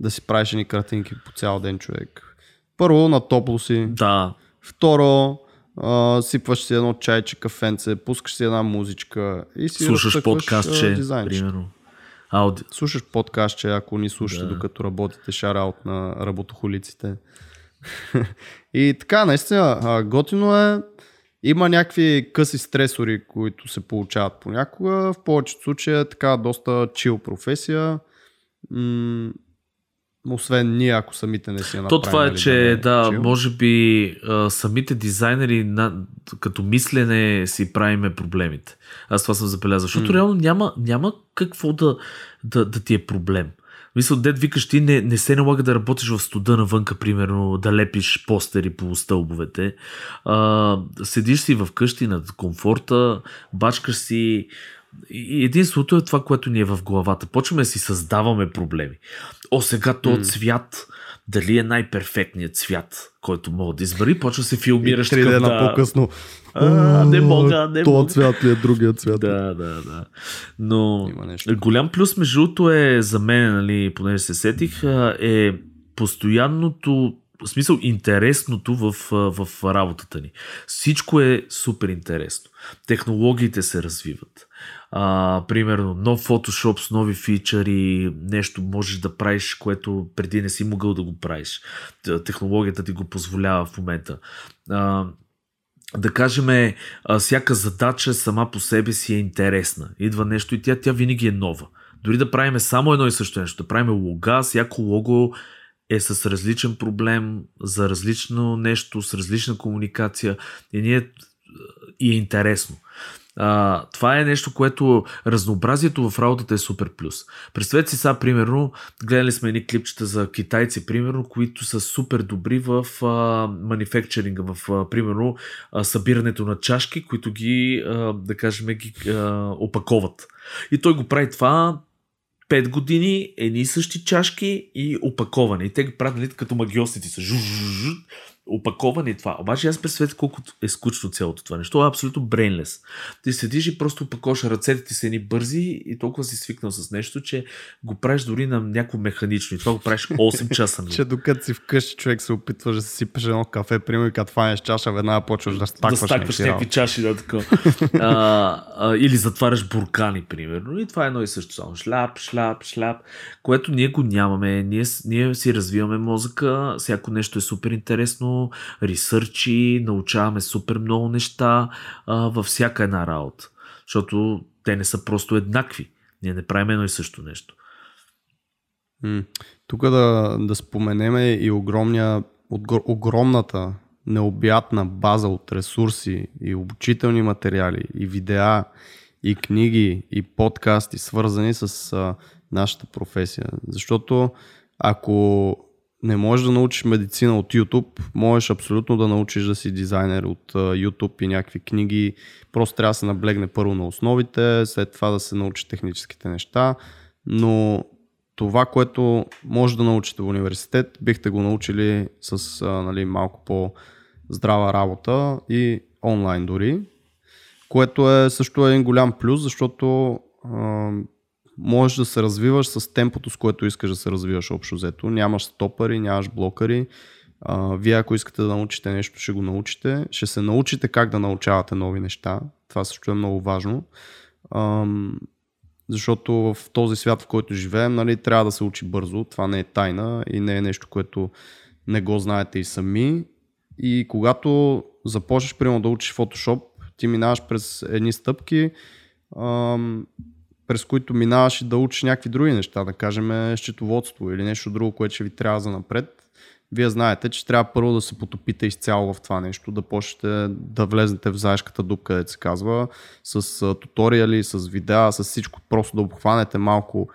да си правиш едни картинки по цял ден, човек? Първо, на топло си. Да, Второ, а, сипваш си едно чайче, кафенце, пускаш си една музичка и си слушаш подкастче, примерно. Ауди. Слушаш подкастче, ако ни слушате, Да. докато работите шараут на работохолиците. и така, наистина, готино е. Има някакви къси стресори, които се получават понякога. В повечето случаи е така доста чил професия. М- освен ние, ако самите не си я То това е, че е да, може би а, самите дизайнери на, като мислене си правиме проблемите. Аз това съм забелязал, защото М. реално няма, няма какво да, да, да ти е проблем. Мисля, дед викаш, ти не, не се налага да работиш в студа навънка, примерно, да лепиш постери по стълбовете. А, седиш си вкъщи над комфорта, бачкаш си. И единството е това, което ни е в главата. Почваме да си създаваме проблеми. О, сега този М. цвят, дали е най-перфектният цвят, който мога да избери, почва се филмираш. Три дена да. по-късно. А, не мога, не Това мога. цвят ли е другия цвят? Да, да, да. Но голям плюс между другото е за мен, нали, понеже се сетих, е постоянното в смисъл интересното в, в работата ни. Всичко е супер интересно. Технологиите се развиват. А, примерно, нов Photoshop с нови фичъри, нещо можеш да правиш, което преди не си могъл да го правиш. Технологията ти го позволява в момента. А, да кажем, всяка задача сама по себе си е интересна. Идва нещо и тя, тя винаги е нова. Дори да правиме само едно и също нещо, да правиме лога, всяко лого е с различен проблем, за различно нещо, с различна комуникация и, ние, и е интересно. А, това е нещо, което разнообразието в работата е супер плюс. Представете си сега, примерно, гледали сме едни клипчета за китайци, примерно, които са супер добри в а, манифекчеринга, в, а, примерно, а, събирането на чашки, които ги, а, да кажем, ги а, опаковат. И той го прави това 5 години, едни и същи чашки и опаковане. И те ги правят нали, като магиосници са. Жу, жу, жу, опаковане това. Обаче аз представете колко е скучно цялото това нещо. Това е абсолютно брейнлес. Ти седиш и просто опаковаш ръцете ти са едни бързи и толкова си свикнал с нещо, че го правиш дори на някакво механично. И това го правиш 8 часа. нали? Че докато си вкъщи, човек се опитваш да си сипеш едно кафе, примерно и като фанеш чаша, веднага почваш да стакваш, да стакваш някакви чаши, да, така. а, а, или затваряш буркани, примерно. И това е едно и също. Само шляп, шляп, шляп, което ние го нямаме. Ние, ние си развиваме мозъка, всяко нещо е супер интересно, ресърчи, научаваме супер много неща а, във всяка една работа. Защото те не са просто еднакви. Ние не правим едно и също нещо. Тук да, да споменеме и огромния, огромната необятна база от ресурси и обучителни материали, и видеа, и книги, и подкасти, свързани с а, нашата професия. Защото ако не можеш да научиш медицина от YouTube, можеш абсолютно да научиш да си дизайнер от YouTube и някакви книги. Просто трябва да се наблегне първо на основите, след това да се научи техническите неща. Но това, което може да научите в университет, бихте го научили с нали, малко по-здрава работа и онлайн дори, което е също един голям плюс, защото можеш да се развиваш с темпото, с което искаш да се развиваш общо взето. Нямаш стопъри, нямаш блокъри. А, вие ако искате да научите нещо, ще го научите. Ще се научите как да научавате нови неща. Това също е много важно. Ам, защото в този свят, в който живеем, нали, трябва да се учи бързо. Това не е тайна и не е нещо, което не го знаете и сами. И когато започнеш, примерно, да учиш Photoshop, ти минаваш през едни стъпки, през които минаваш и да учиш някакви други неща, да кажем счетоводство или нещо друго, което ще ви трябва за напред, вие знаете, че трябва първо да се потопите изцяло в това нещо, да почнете да влезете в заешката дупка, където се казва, с туториали, с видеа, с всичко, просто да обхванете малко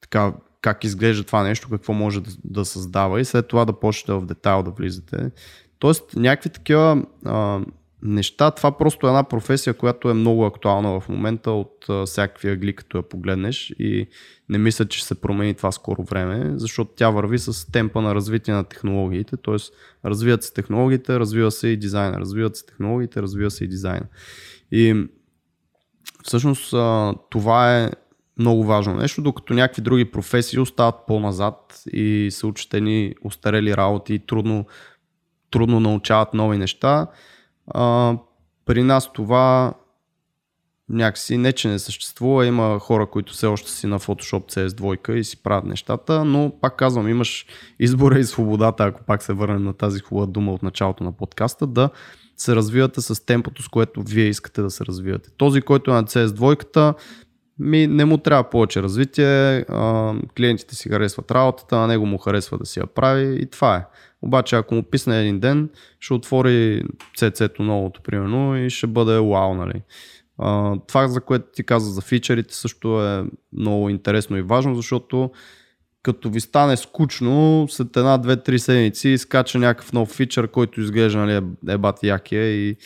така как изглежда това нещо, какво може да, да създава и след това да почнете в детайл да влизате. Тоест, някакви такива а, неща, това просто е една професия, която е много актуална в момента от всякакви агли, като я погледнеш и не мисля, че се промени това скоро време, защото тя върви с темпа на развитие на технологиите, т.е. развиват се технологиите, развива се и дизайна, развиват се технологиите, развива се и дизайна. И всъщност това е много важно нещо, докато някакви други професии остават по-назад и се учат устарели работи и трудно, трудно научават нови неща. А, при нас това някакси не, че не съществува. Има хора, които все още си на Photoshop CS2 и си правят нещата, но пак казвам, имаш избора и свободата, ако пак се върнем на тази хубава дума от началото на подкаста, да се развивате с темпото, с което вие искате да се развивате. Този, който е на CS2, ми не му трябва повече развитие, клиентите си харесват работата, на него му харесва да си я прави и това е. Обаче ако му писне един ден, ще отвори CC-то новото, примерно, и ще бъде вау, нали. Това, за което ти каза за фичерите, също е много интересно и важно, защото като ви стане скучно, след една, две, три седмици скача някакъв нов фичър, който изглежда нали, е бати якия и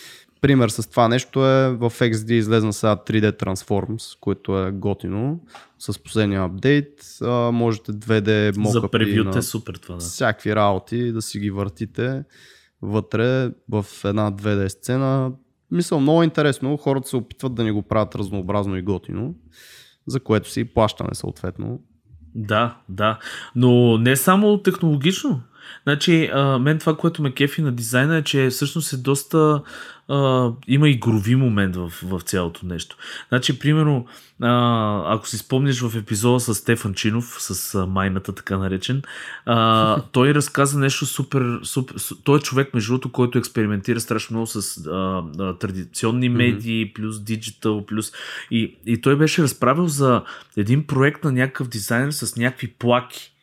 пример с това нещо е в XD излезна сега 3D Transforms, което е готино с последния апдейт. А, можете 2D мокъпи За превюте е супер това. Да. Всякакви работи да си ги въртите вътре в една 2D сцена. Мисля, много интересно. Хората се опитват да ни го правят разнообразно и готино, за което си плащаме съответно. Да, да. Но не само технологично. Значи, а, мен това, което ме кефи на дизайна е, че всъщност е доста а, има игрови момент в, в цялото нещо. Значи, примерно, а, ако си спомниш в епизода с Стефан Чинов, с а, майната, така наречен, а, той разказа нещо супер, супер. Той е човек, между другото, който експериментира страшно много с а, а, традиционни медии, mm-hmm. плюс диджитал, плюс. И, и той беше разправил за един проект на някакъв дизайнер с някакви плаки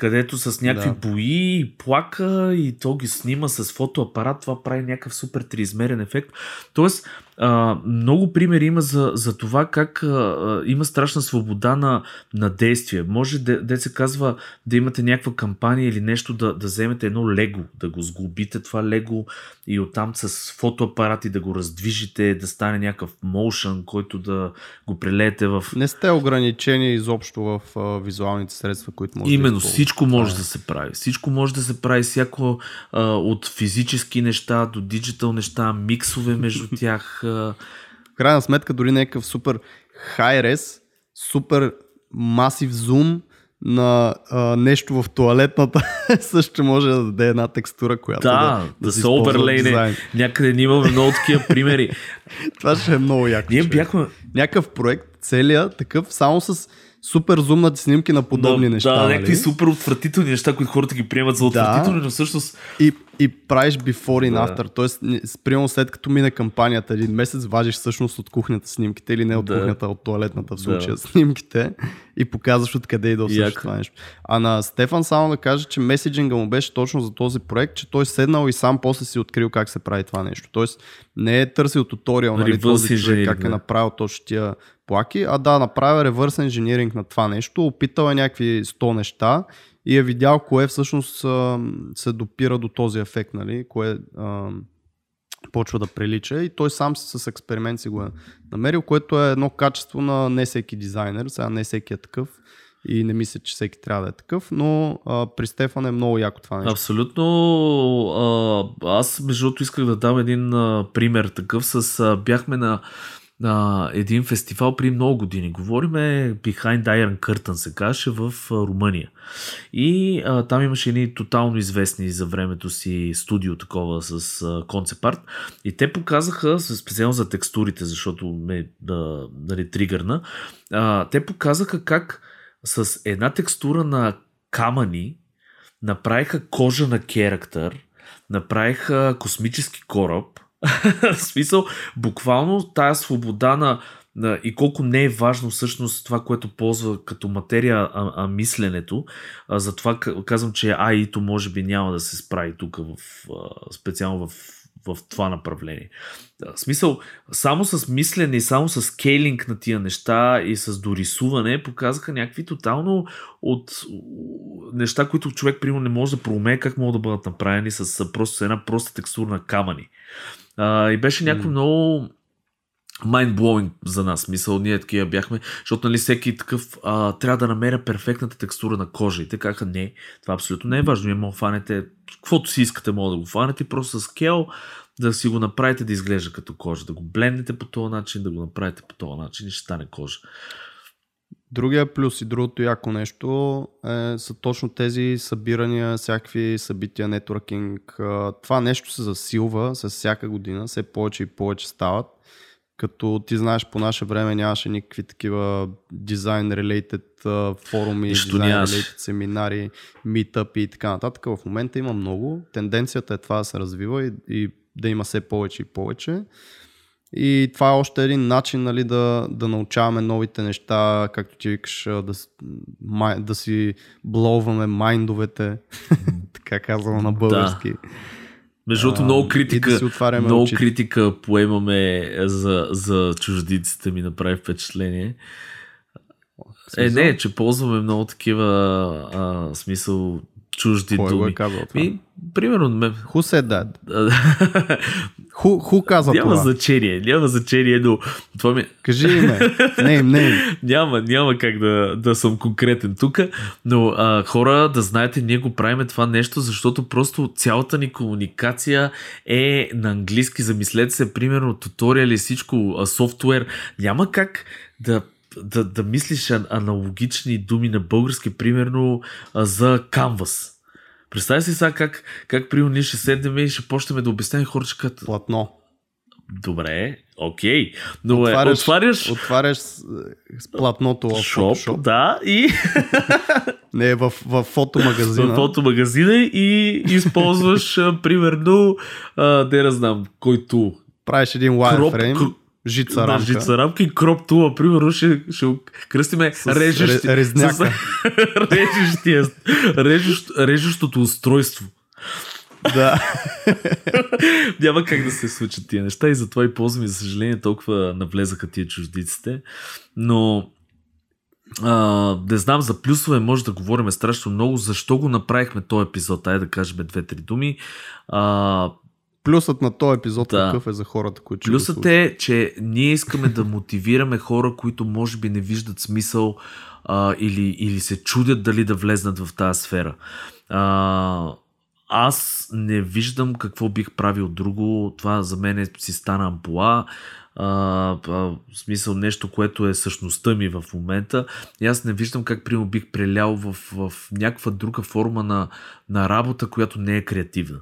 където с някакви да. бои, плака и то ги снима с фотоапарат, това прави някакъв супер триизмерен ефект. Тоест, а, много примери има за, за това как а, има страшна свобода на, на действие. Може да де се казва да имате някаква кампания или нещо да, да вземете едно лего, да го сглобите това лего и оттам с фотоапарати да го раздвижите, да стане някакъв моушън, който да го прелеете в... Не сте ограничени изобщо в а, визуалните средства, които може Именно, да всичко може да се прави. Всичко може да се прави, всяко а, от физически неща до диджитал неща, миксове между тях в крайна сметка дори някакъв супер high-res, супер масив зум на а, нещо в туалетната също може да даде една текстура, която да, да, да, да се оверлейне. Някъде ние имаме много такива примери. Това ще е много яко. Ние бяхме... Някакъв проект, целият такъв, само с супер зумнати снимки на подобни да, неща. Да, нали? някакви супер отвратителни неща, които хората ги приемат за отвратителни, да. но всъщност... И, и правиш before and after, т.е. примерно след като мине кампанията един месец, важиш всъщност от кухнята снимките или не от да. кухнята, от туалетната в случая да. снимките и показваш откъде идва всъщност това нещо. А на Стефан само да кажа, че меседжинга му беше точно за този проект, че той седнал и сам после си открил как се прави това нещо. Тоест не е търсил туториал, нали, този човек, как е направил точно тия плаки, а да, направя ревърс инженеринг на това нещо, опитал е някакви 100 неща и е видял кое всъщност се допира до този ефект, нали, кое почва да прилича и той сам с експеримент си го е намерил, което е едно качество на не всеки дизайнер, сега не всеки е такъв и не мисля, че всеки трябва да е такъв, но а, при Стефан е много яко това нещо. Абсолютно. А, аз между другото исках да дам един а, пример такъв с а, бяхме на а, един фестивал при много години. Говориме Behind Iron Curtain се каже в а, Румъния. И а, там имаше едни тотално известни за времето си студио такова с концепт арт. И те показаха, специално за текстурите, защото ме да, нали, тригърна, а, те показаха как с една текстура на камъни направиха кожа на керактер, направиха космически кораб, в смисъл, буквално тая свобода на, и колко не е важно всъщност това, което ползва като материя а, а мисленето. А, затова казвам, че AI-то може би няма да се справи тук в, а, специално в в това направление. В смисъл, само с мислене и само с скейлинг на тия неща и с дорисуване показаха някакви тотално от неща, които човек примерно не може да проумее как могат да бъдат направени с просто една проста текстура на камъни. А, и беше някакво mm. много mind-blowing за нас. Мисъл, ние такива бяхме, защото нали всеки такъв а, трябва да намеря перфектната текстура на кожа. И те казаха, не, това абсолютно не е важно. Вие мога да фанете, каквото си искате, мога да го фанете, просто с скел да си го направите да изглежда като кожа, да го бленднете по този начин, да го направите по този начин и ще стане кожа. Другия плюс и другото яко нещо е, са точно тези събирания, всякакви събития, нетворкинг. Това нещо се засилва с всяка година, все повече и повече стават като ти знаеш по наше време нямаше никакви такива дизайн related форуми, дизайн related семинари, митъпи и така нататък. В момента има много. Тенденцията е това да се развива и, и да има все повече и повече. И това е още един начин нали, да, да научаваме новите неща, както ти викаш, да, да си бловаме майндовете, така казвам на български. Да. Между другото, много критика, да много очите. критика поемаме за, за чуждиците ми направи впечатление. Е, не, че ползваме много такива а, смисъл чужди Кой думи. Е казал това? И, примерно... Ме... Who said that? Ху, ху каза няма това? значение, няма значение, но това ми... Кажи име, не, не. няма, няма как да, да съм конкретен тук, но а, хора, да знаете, ние го правиме това нещо, защото просто цялата ни комуникация е на английски. Замислете се, примерно, туториали, всичко, софтуер. Няма как да да, да мислиш аналогични думи на български, примерно за Canvas. Представя си сега как, как примерно ние ще седнем и ще почнем да обясняваме хората, че като... Платно. Добре, окей. Но отваряш, е, отваряш... Отваряш с платното в Шоп, Photoshop. да, и... Не, в, в фотомагазина. В фотомагазина и използваш, примерно, а, не да знам, който... Правиш един wireframe. Кроп, жица рамка. Да, жица рамка и кроп тула, примерно, ще, ще кръстиме резняка. с, режещия, режещ, режещото устройство. Да. Няма как да се случат тия неща и затова и ползвам и за съжаление толкова навлезаха тия чуждиците. Но а, не знам, за плюсове може да говорим страшно много. Защо го направихме този епизод? Айде да кажем две-три думи. А, Плюсът на този епизод да. какъв е за хората, които Плюсът е, че ние искаме да мотивираме хора, които може би не виждат смисъл а, или, или се чудят дали да влезнат в тази сфера. А, аз не виждам какво бих правил друго. Това за мен е, си стана ампула. А, а, в смисъл нещо, което е същността ми в момента. И аз не виждам как прямо бих прелял в, в някаква друга форма на, на работа, която не е креативна.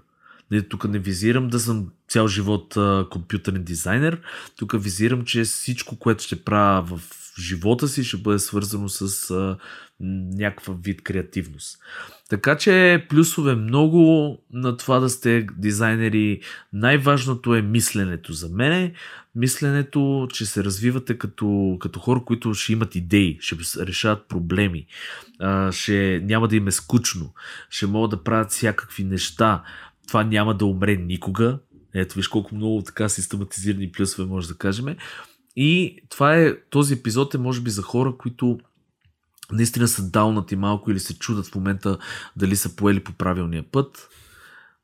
Не, тук не визирам да съм цял живот а, компютърен дизайнер. Тук визирам, че всичко, което ще правя в живота си, ще бъде свързано с а, някаква вид креативност. Така че плюсове много на това да сте дизайнери. Най-важното е мисленето за мене. Мисленето, че се развивате като, като хора, които ще имат идеи, ще решават проблеми, а, ще няма да им е скучно, ще могат да правят всякакви неща това няма да умре никога. Ето виж колко много така систематизирани плюсове може да кажем. И това е, този епизод е може би за хора, които наистина са даунати малко или се чудат в момента дали са поели по правилния път.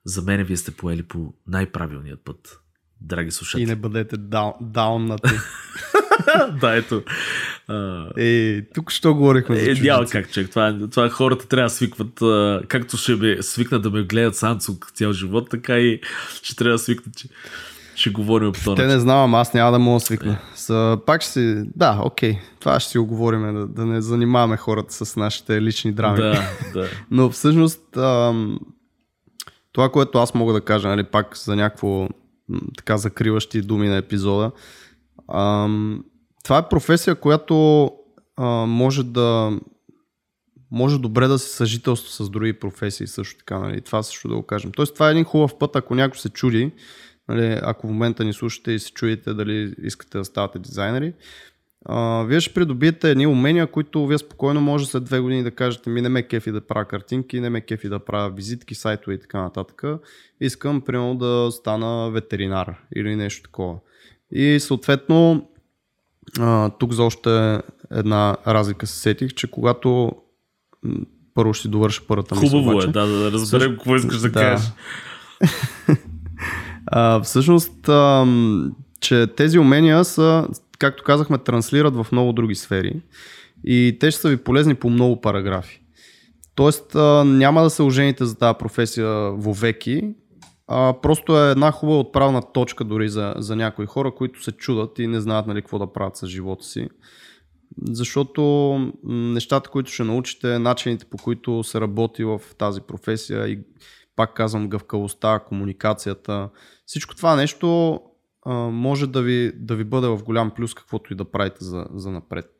За мен вие сте поели по най-правилният път, драги слушатели. И не бъдете даун, дауннати. да, ето. Е, тук що говорихме за е, Няма как, човек. Това, това хората трябва да свикват, а, както ще ме свикнат да ме гледат Сансук цял живот, така и ще трябва да свикнат, че ще говорим по това. Те не знам, аз няма да мога да свикна. Е. Са, пак ще си... Да, окей. Това ще си оговорим, да, да не занимаваме хората с нашите лични драми. Да, да. Но всъщност ам, това, което аз мога да кажа, нали, пак за някакво така закриващи думи на епизода, това е професия, която а, може да може добре да се съжителства с други професии също така, нали? това също да го кажем. Тоест това е един хубав път, ако някой се чуди, нали, ако в момента ни слушате и се чудите дали искате да ставате дизайнери, а, вие ще придобиете едни умения, които вие спокойно може след две години да кажете ми не ме кефи да правя картинки, не ме кефи да правя визитки, сайтове и така нататък. Искам, примерно, да стана ветеринар или нещо такова. И съответно, а, тук за още една разлика се сетих, че когато първо ще довърша първата мисъл. Хубаво е, да, да разберем Също... какво искаш да, да. кажеш. а, всъщност, а, че тези умения са, както казахме, транслират в много други сфери и те ще са ви полезни по много параграфи. Тоест, а, няма да се ожените за тази професия вовеки, а, просто е една хубава отправна точка дори за, за някои хора, които се чудат и не знаят нали, какво да правят с живота си. Защото нещата, които ще научите, начините по които се работи в тази професия и пак казвам гъвкавостта, комуникацията, всичко това нещо а, може да ви, да ви бъде в голям плюс каквото и да правите за, за напред.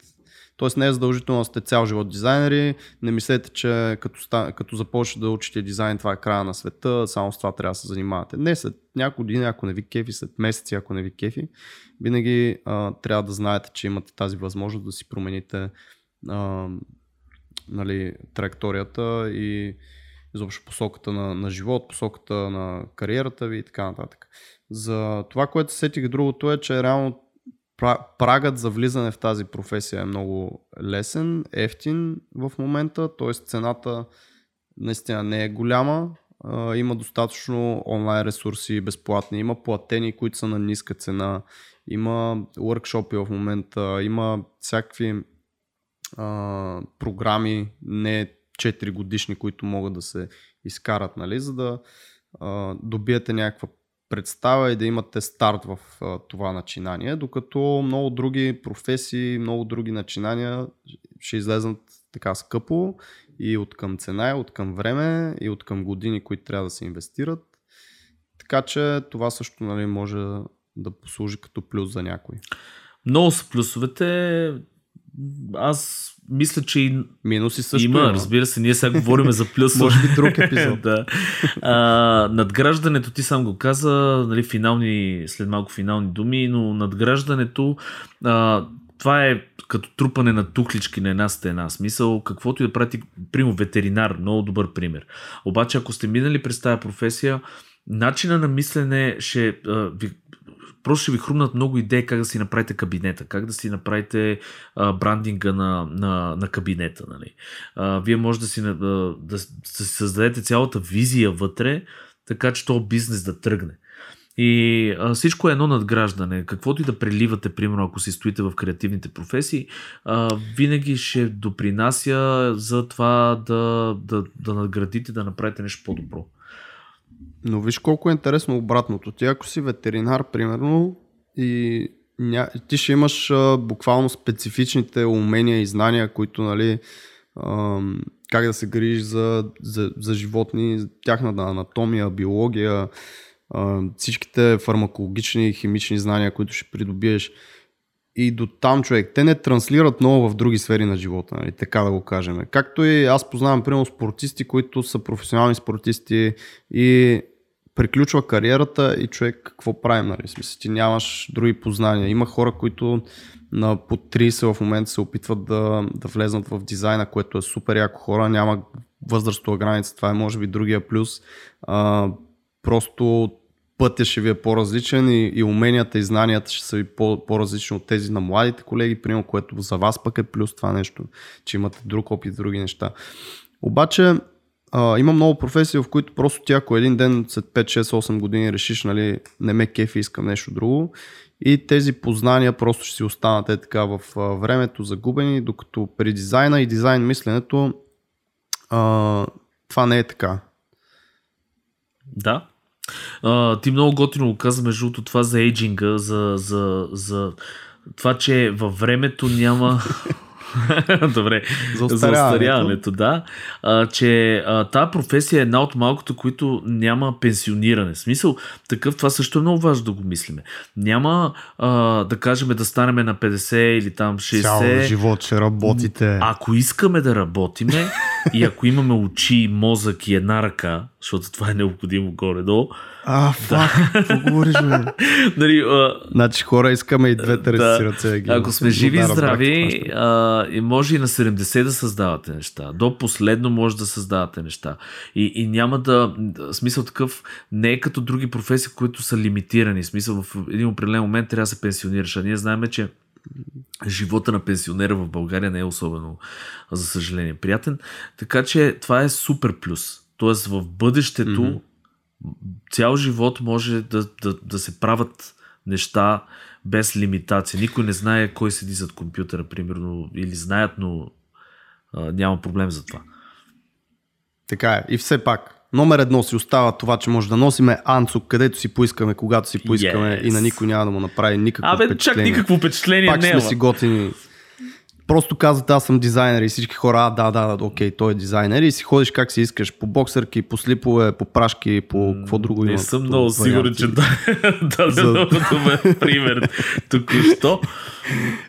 Тоест не е задължително да сте цял живот дизайнери. Не мислете, че като, като започнете да учите дизайн, това е края на света, само с това трябва да се занимавате. Не, след няколко години, ако не ви кефи, след месеци, ако не ви кефи, винаги а, трябва да знаете, че имате тази възможност да си промените а, нали, траекторията и изобщо посоката на, на живот, посоката на кариерата ви и така нататък. За това, което сетих другото е, че реално прагът за влизане в тази професия е много лесен, ефтин в момента, т.е. цената наистина не е голяма, има достатъчно онлайн ресурси безплатни, има платени, които са на ниска цена, има workshop в момента, има всякакви а, програми, не 4 годишни, които могат да се изкарат, нали, за да а, добиете някаква представа и да имате старт в а, това начинание, докато много други професии, много други начинания ще излезнат така скъпо и от към цена, и от към време, и от към години, които трябва да се инвестират. Така че това също нали, може да послужи като плюс за някой. Много са плюсовете аз мисля, че и Минуси също има, има. разбира се, ние сега говорим за плюс. Може би друг епизод. да. а, надграждането, ти сам го каза, нали, финални, след малко финални думи, но надграждането, а, това е като трупане на тухлички на една стена. Смисъл, каквото и да прати, примо ветеринар, много добър пример. Обаче, ако сте минали през тази професия, начина на мислене ще просто ще ви хрумнат много идеи как да си направите кабинета, как да си направите а, брандинга на, на, на кабинета. Нали. А, вие може да си, да, да, да създадете цялата визия вътре, така че този бизнес да тръгне. И а, всичко е едно надграждане. Каквото и да преливате, примерно, ако си стоите в креативните професии, а, винаги ще допринася за това да, да, да надградите, да направите нещо по-добро. Но виж колко е интересно обратното. Ти ако си ветеринар, примерно, и ня... ти ще имаш а, буквално специфичните умения и знания, които, нали, а, как да се грижиш за, за, за животни, тяхната анатомия, биология, а, всичките фармакологични и химични знания, които ще придобиеш. И до там човек. Те не транслират много в други сфери на живота, нали, така да го кажем. Както и аз познавам, примерно, спортисти, които са професионални спортисти и приключва кариерата и човек какво правим, нали? Смисъл, ти нямаш други познания. Има хора, които на по 30 в момента се опитват да, да влезнат в дизайна, което е супер яко хора, няма възрастова граница, това е може би другия плюс. А, просто пътя ще ви е по-различен и, и уменията и знанията ще са ви по, по-различни от тези на младите колеги, примерно, което за вас пък е плюс това нещо, че имате друг опит, други неща. Обаче а, има много професии, в които просто ти ако един ден след 5, 6, 8 години решиш, нали, не ме кефи, искам нещо друго и тези познания просто ще си останат е така в а, времето загубени, докато при дизайна и дизайн мисленето а, това не е така. Да. А, ти много готино го каза между това за ейджинга, за, за, за това, че във времето няма Добре, за остаряването, да. А, че а, тази професия е една от малкото, които няма пенсиониране. В смисъл, такъв, това също е много важно да го мислиме. Няма а, да кажем да станем на 50 или там 60. Цял живот ще работите. Ако искаме да работиме, и ако имаме очи, мозък и една ръка, защото това е необходимо горе-долу, А, фак, какво говориш, бе? нали, а, Значи хора искаме и двете Да. ръце. ги ако сме живи и здрави, а, и може и на 70 да създавате неща. До последно може да създавате неща. И, и няма да. да- Смисъл такъв не е като други професии, които са лимитирани. Смисъл в един определен момент трябва да се пенсионираш. А ние знаем, че живота на пенсионера в България не е особено, за съжаление, приятен. Така че това е супер плюс. Тоест в бъдещето Мгм. цял живот може да, да, да се правят неща без лимитация. Никой не знае кой седи зад компютъра, примерно, или знаят, но а, няма проблем за това. Така е. И все пак, номер едно си остава това, че може да носиме анцук, където си поискаме, когато си поискаме Yes. и на никой няма да му направи никакво Абе, чак впечатление. никакво впечатление Пак няма. сме си готини. Просто казвате, аз съм дизайнер и всички хора, а, да, да, да, окей, той е дизайнер и си ходиш как си искаш, по боксърки, по слипове, по прашки, по какво друго Не има. съм като много сигурен, че да, да, За- да, добър пример. Току-що.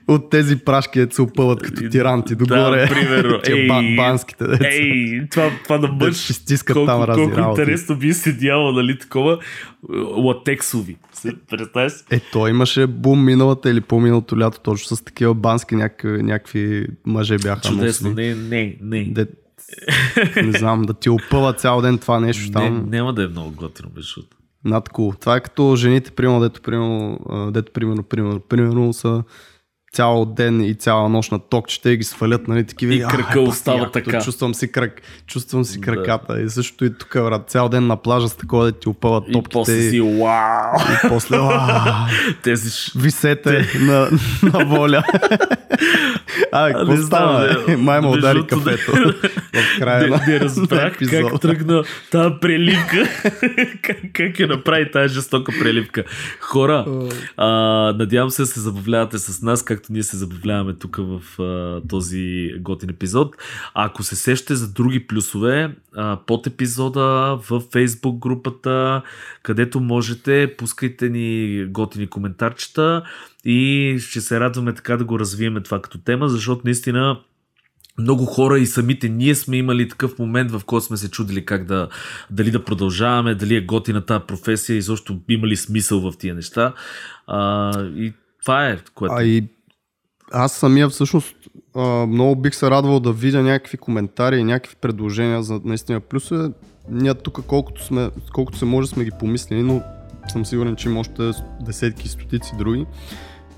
От тези прашки се опъват като тиранти догоре. Да, примерно. Ей, ба- банските деца. Ей, това, това Дето мъж. колко, там разни колко работи. интересно би седяло, нали, такова латексови. Представяш? Е, той имаше бум миналата или по-миналото лято, точно с такива бански някакви, някакви мъже бяха Чудесно. носили. Не, не, не. Де, не знам, да ти опъва цял ден това нещо не, там. няма да е много готино, между. Над cool. Това е като жените, примерно, дето, примерно, дето примерно, примерно, примерно са цял ден и цяла нощ на токчета и ги свалят, нали, такива. И «А, кръка остава якото, така». Чувствам си кръг, чувствам си краката. И също и тук, брат, цял ден на плажа с такова да ти опъват И топките. после си, и, вау! и после, «А, Тези висете на, на воля. А, какво бе? Май Между удари кафето в края на Не, разбрах как тръгна тази преливка. как, как я направи тази жестока преливка. Хора, а, надявам се да се забавлявате с нас, както ние се забавляваме тук в а, този готин епизод. А ако се сещате за други плюсове, а, под епизода в Facebook групата, където можете, пускайте ни готини коментарчета и ще се радваме така да го развиеме това като тема, защото наистина много хора и самите ние сме имали такъв момент, в който сме се чудили как да, дали да продължаваме, дали е готина тази професия и има ли смисъл в тия неща. А, и това е, което... А и аз самия всъщност много бих се радвал да видя някакви коментари и някакви предложения за наистина плюсове. Ние тук колкото, сме, колкото се може сме ги помислили, но съм сигурен, че има още десетки, стотици други.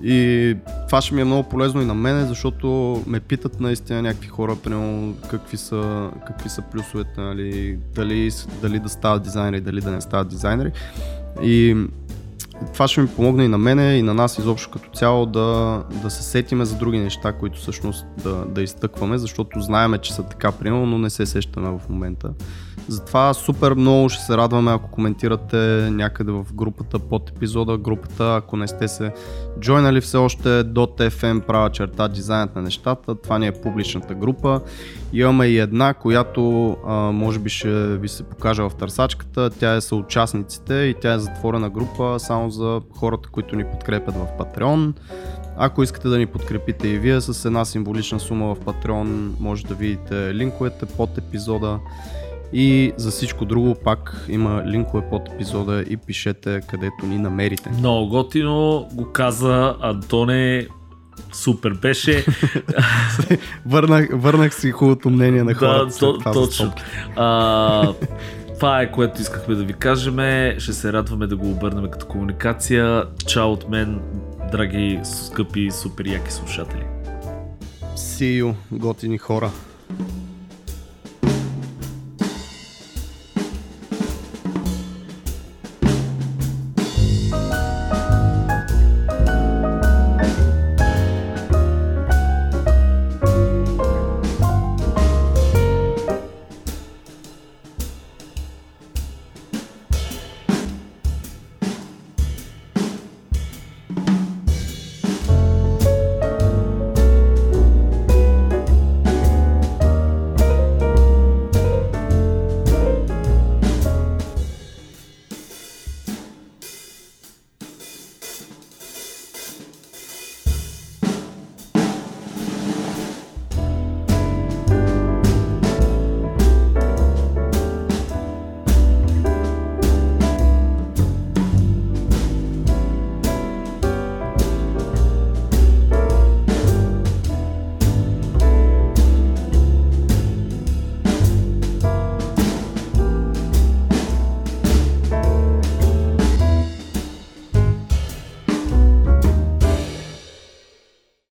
И това ще ми е много полезно и на мене, защото ме питат наистина някакви хора, примерно, какви са, какви са плюсовете, нали, дали, дали да стават дизайнери, дали да не стават дизайнери. И това ще ми помогне и на мене, и на нас изобщо като цяло да, да се сетиме за други неща, които всъщност да, да изтъкваме, защото знаеме, че са така примерно, но не се сещаме в момента. Затова супер много ще се радваме, ако коментирате някъде в групата под епизода, групата, ако не сте се джойнали все още, .fm права черта дизайнът на нещата, това ни е публичната група. Имаме и една, която а, може би ще ви се покажа в търсачката. Тя е съучастниците и тя е затворена група само за хората, които ни подкрепят в Patreon. Ако искате да ни подкрепите и вие с една символична сума в Patreon, може да видите линковете под епизода. И за всичко друго пак има линкове под епизода и пишете където ни намерите. Много готино го каза Антоне. Супер беше. Върнах, върнах си хубавото мнение на хората. да, то, точно. А, това е което искахме да ви кажем. Ще се радваме да го обърнем като комуникация. Чао от мен, драги, скъпи, супер яки слушатели. See you, готини хора.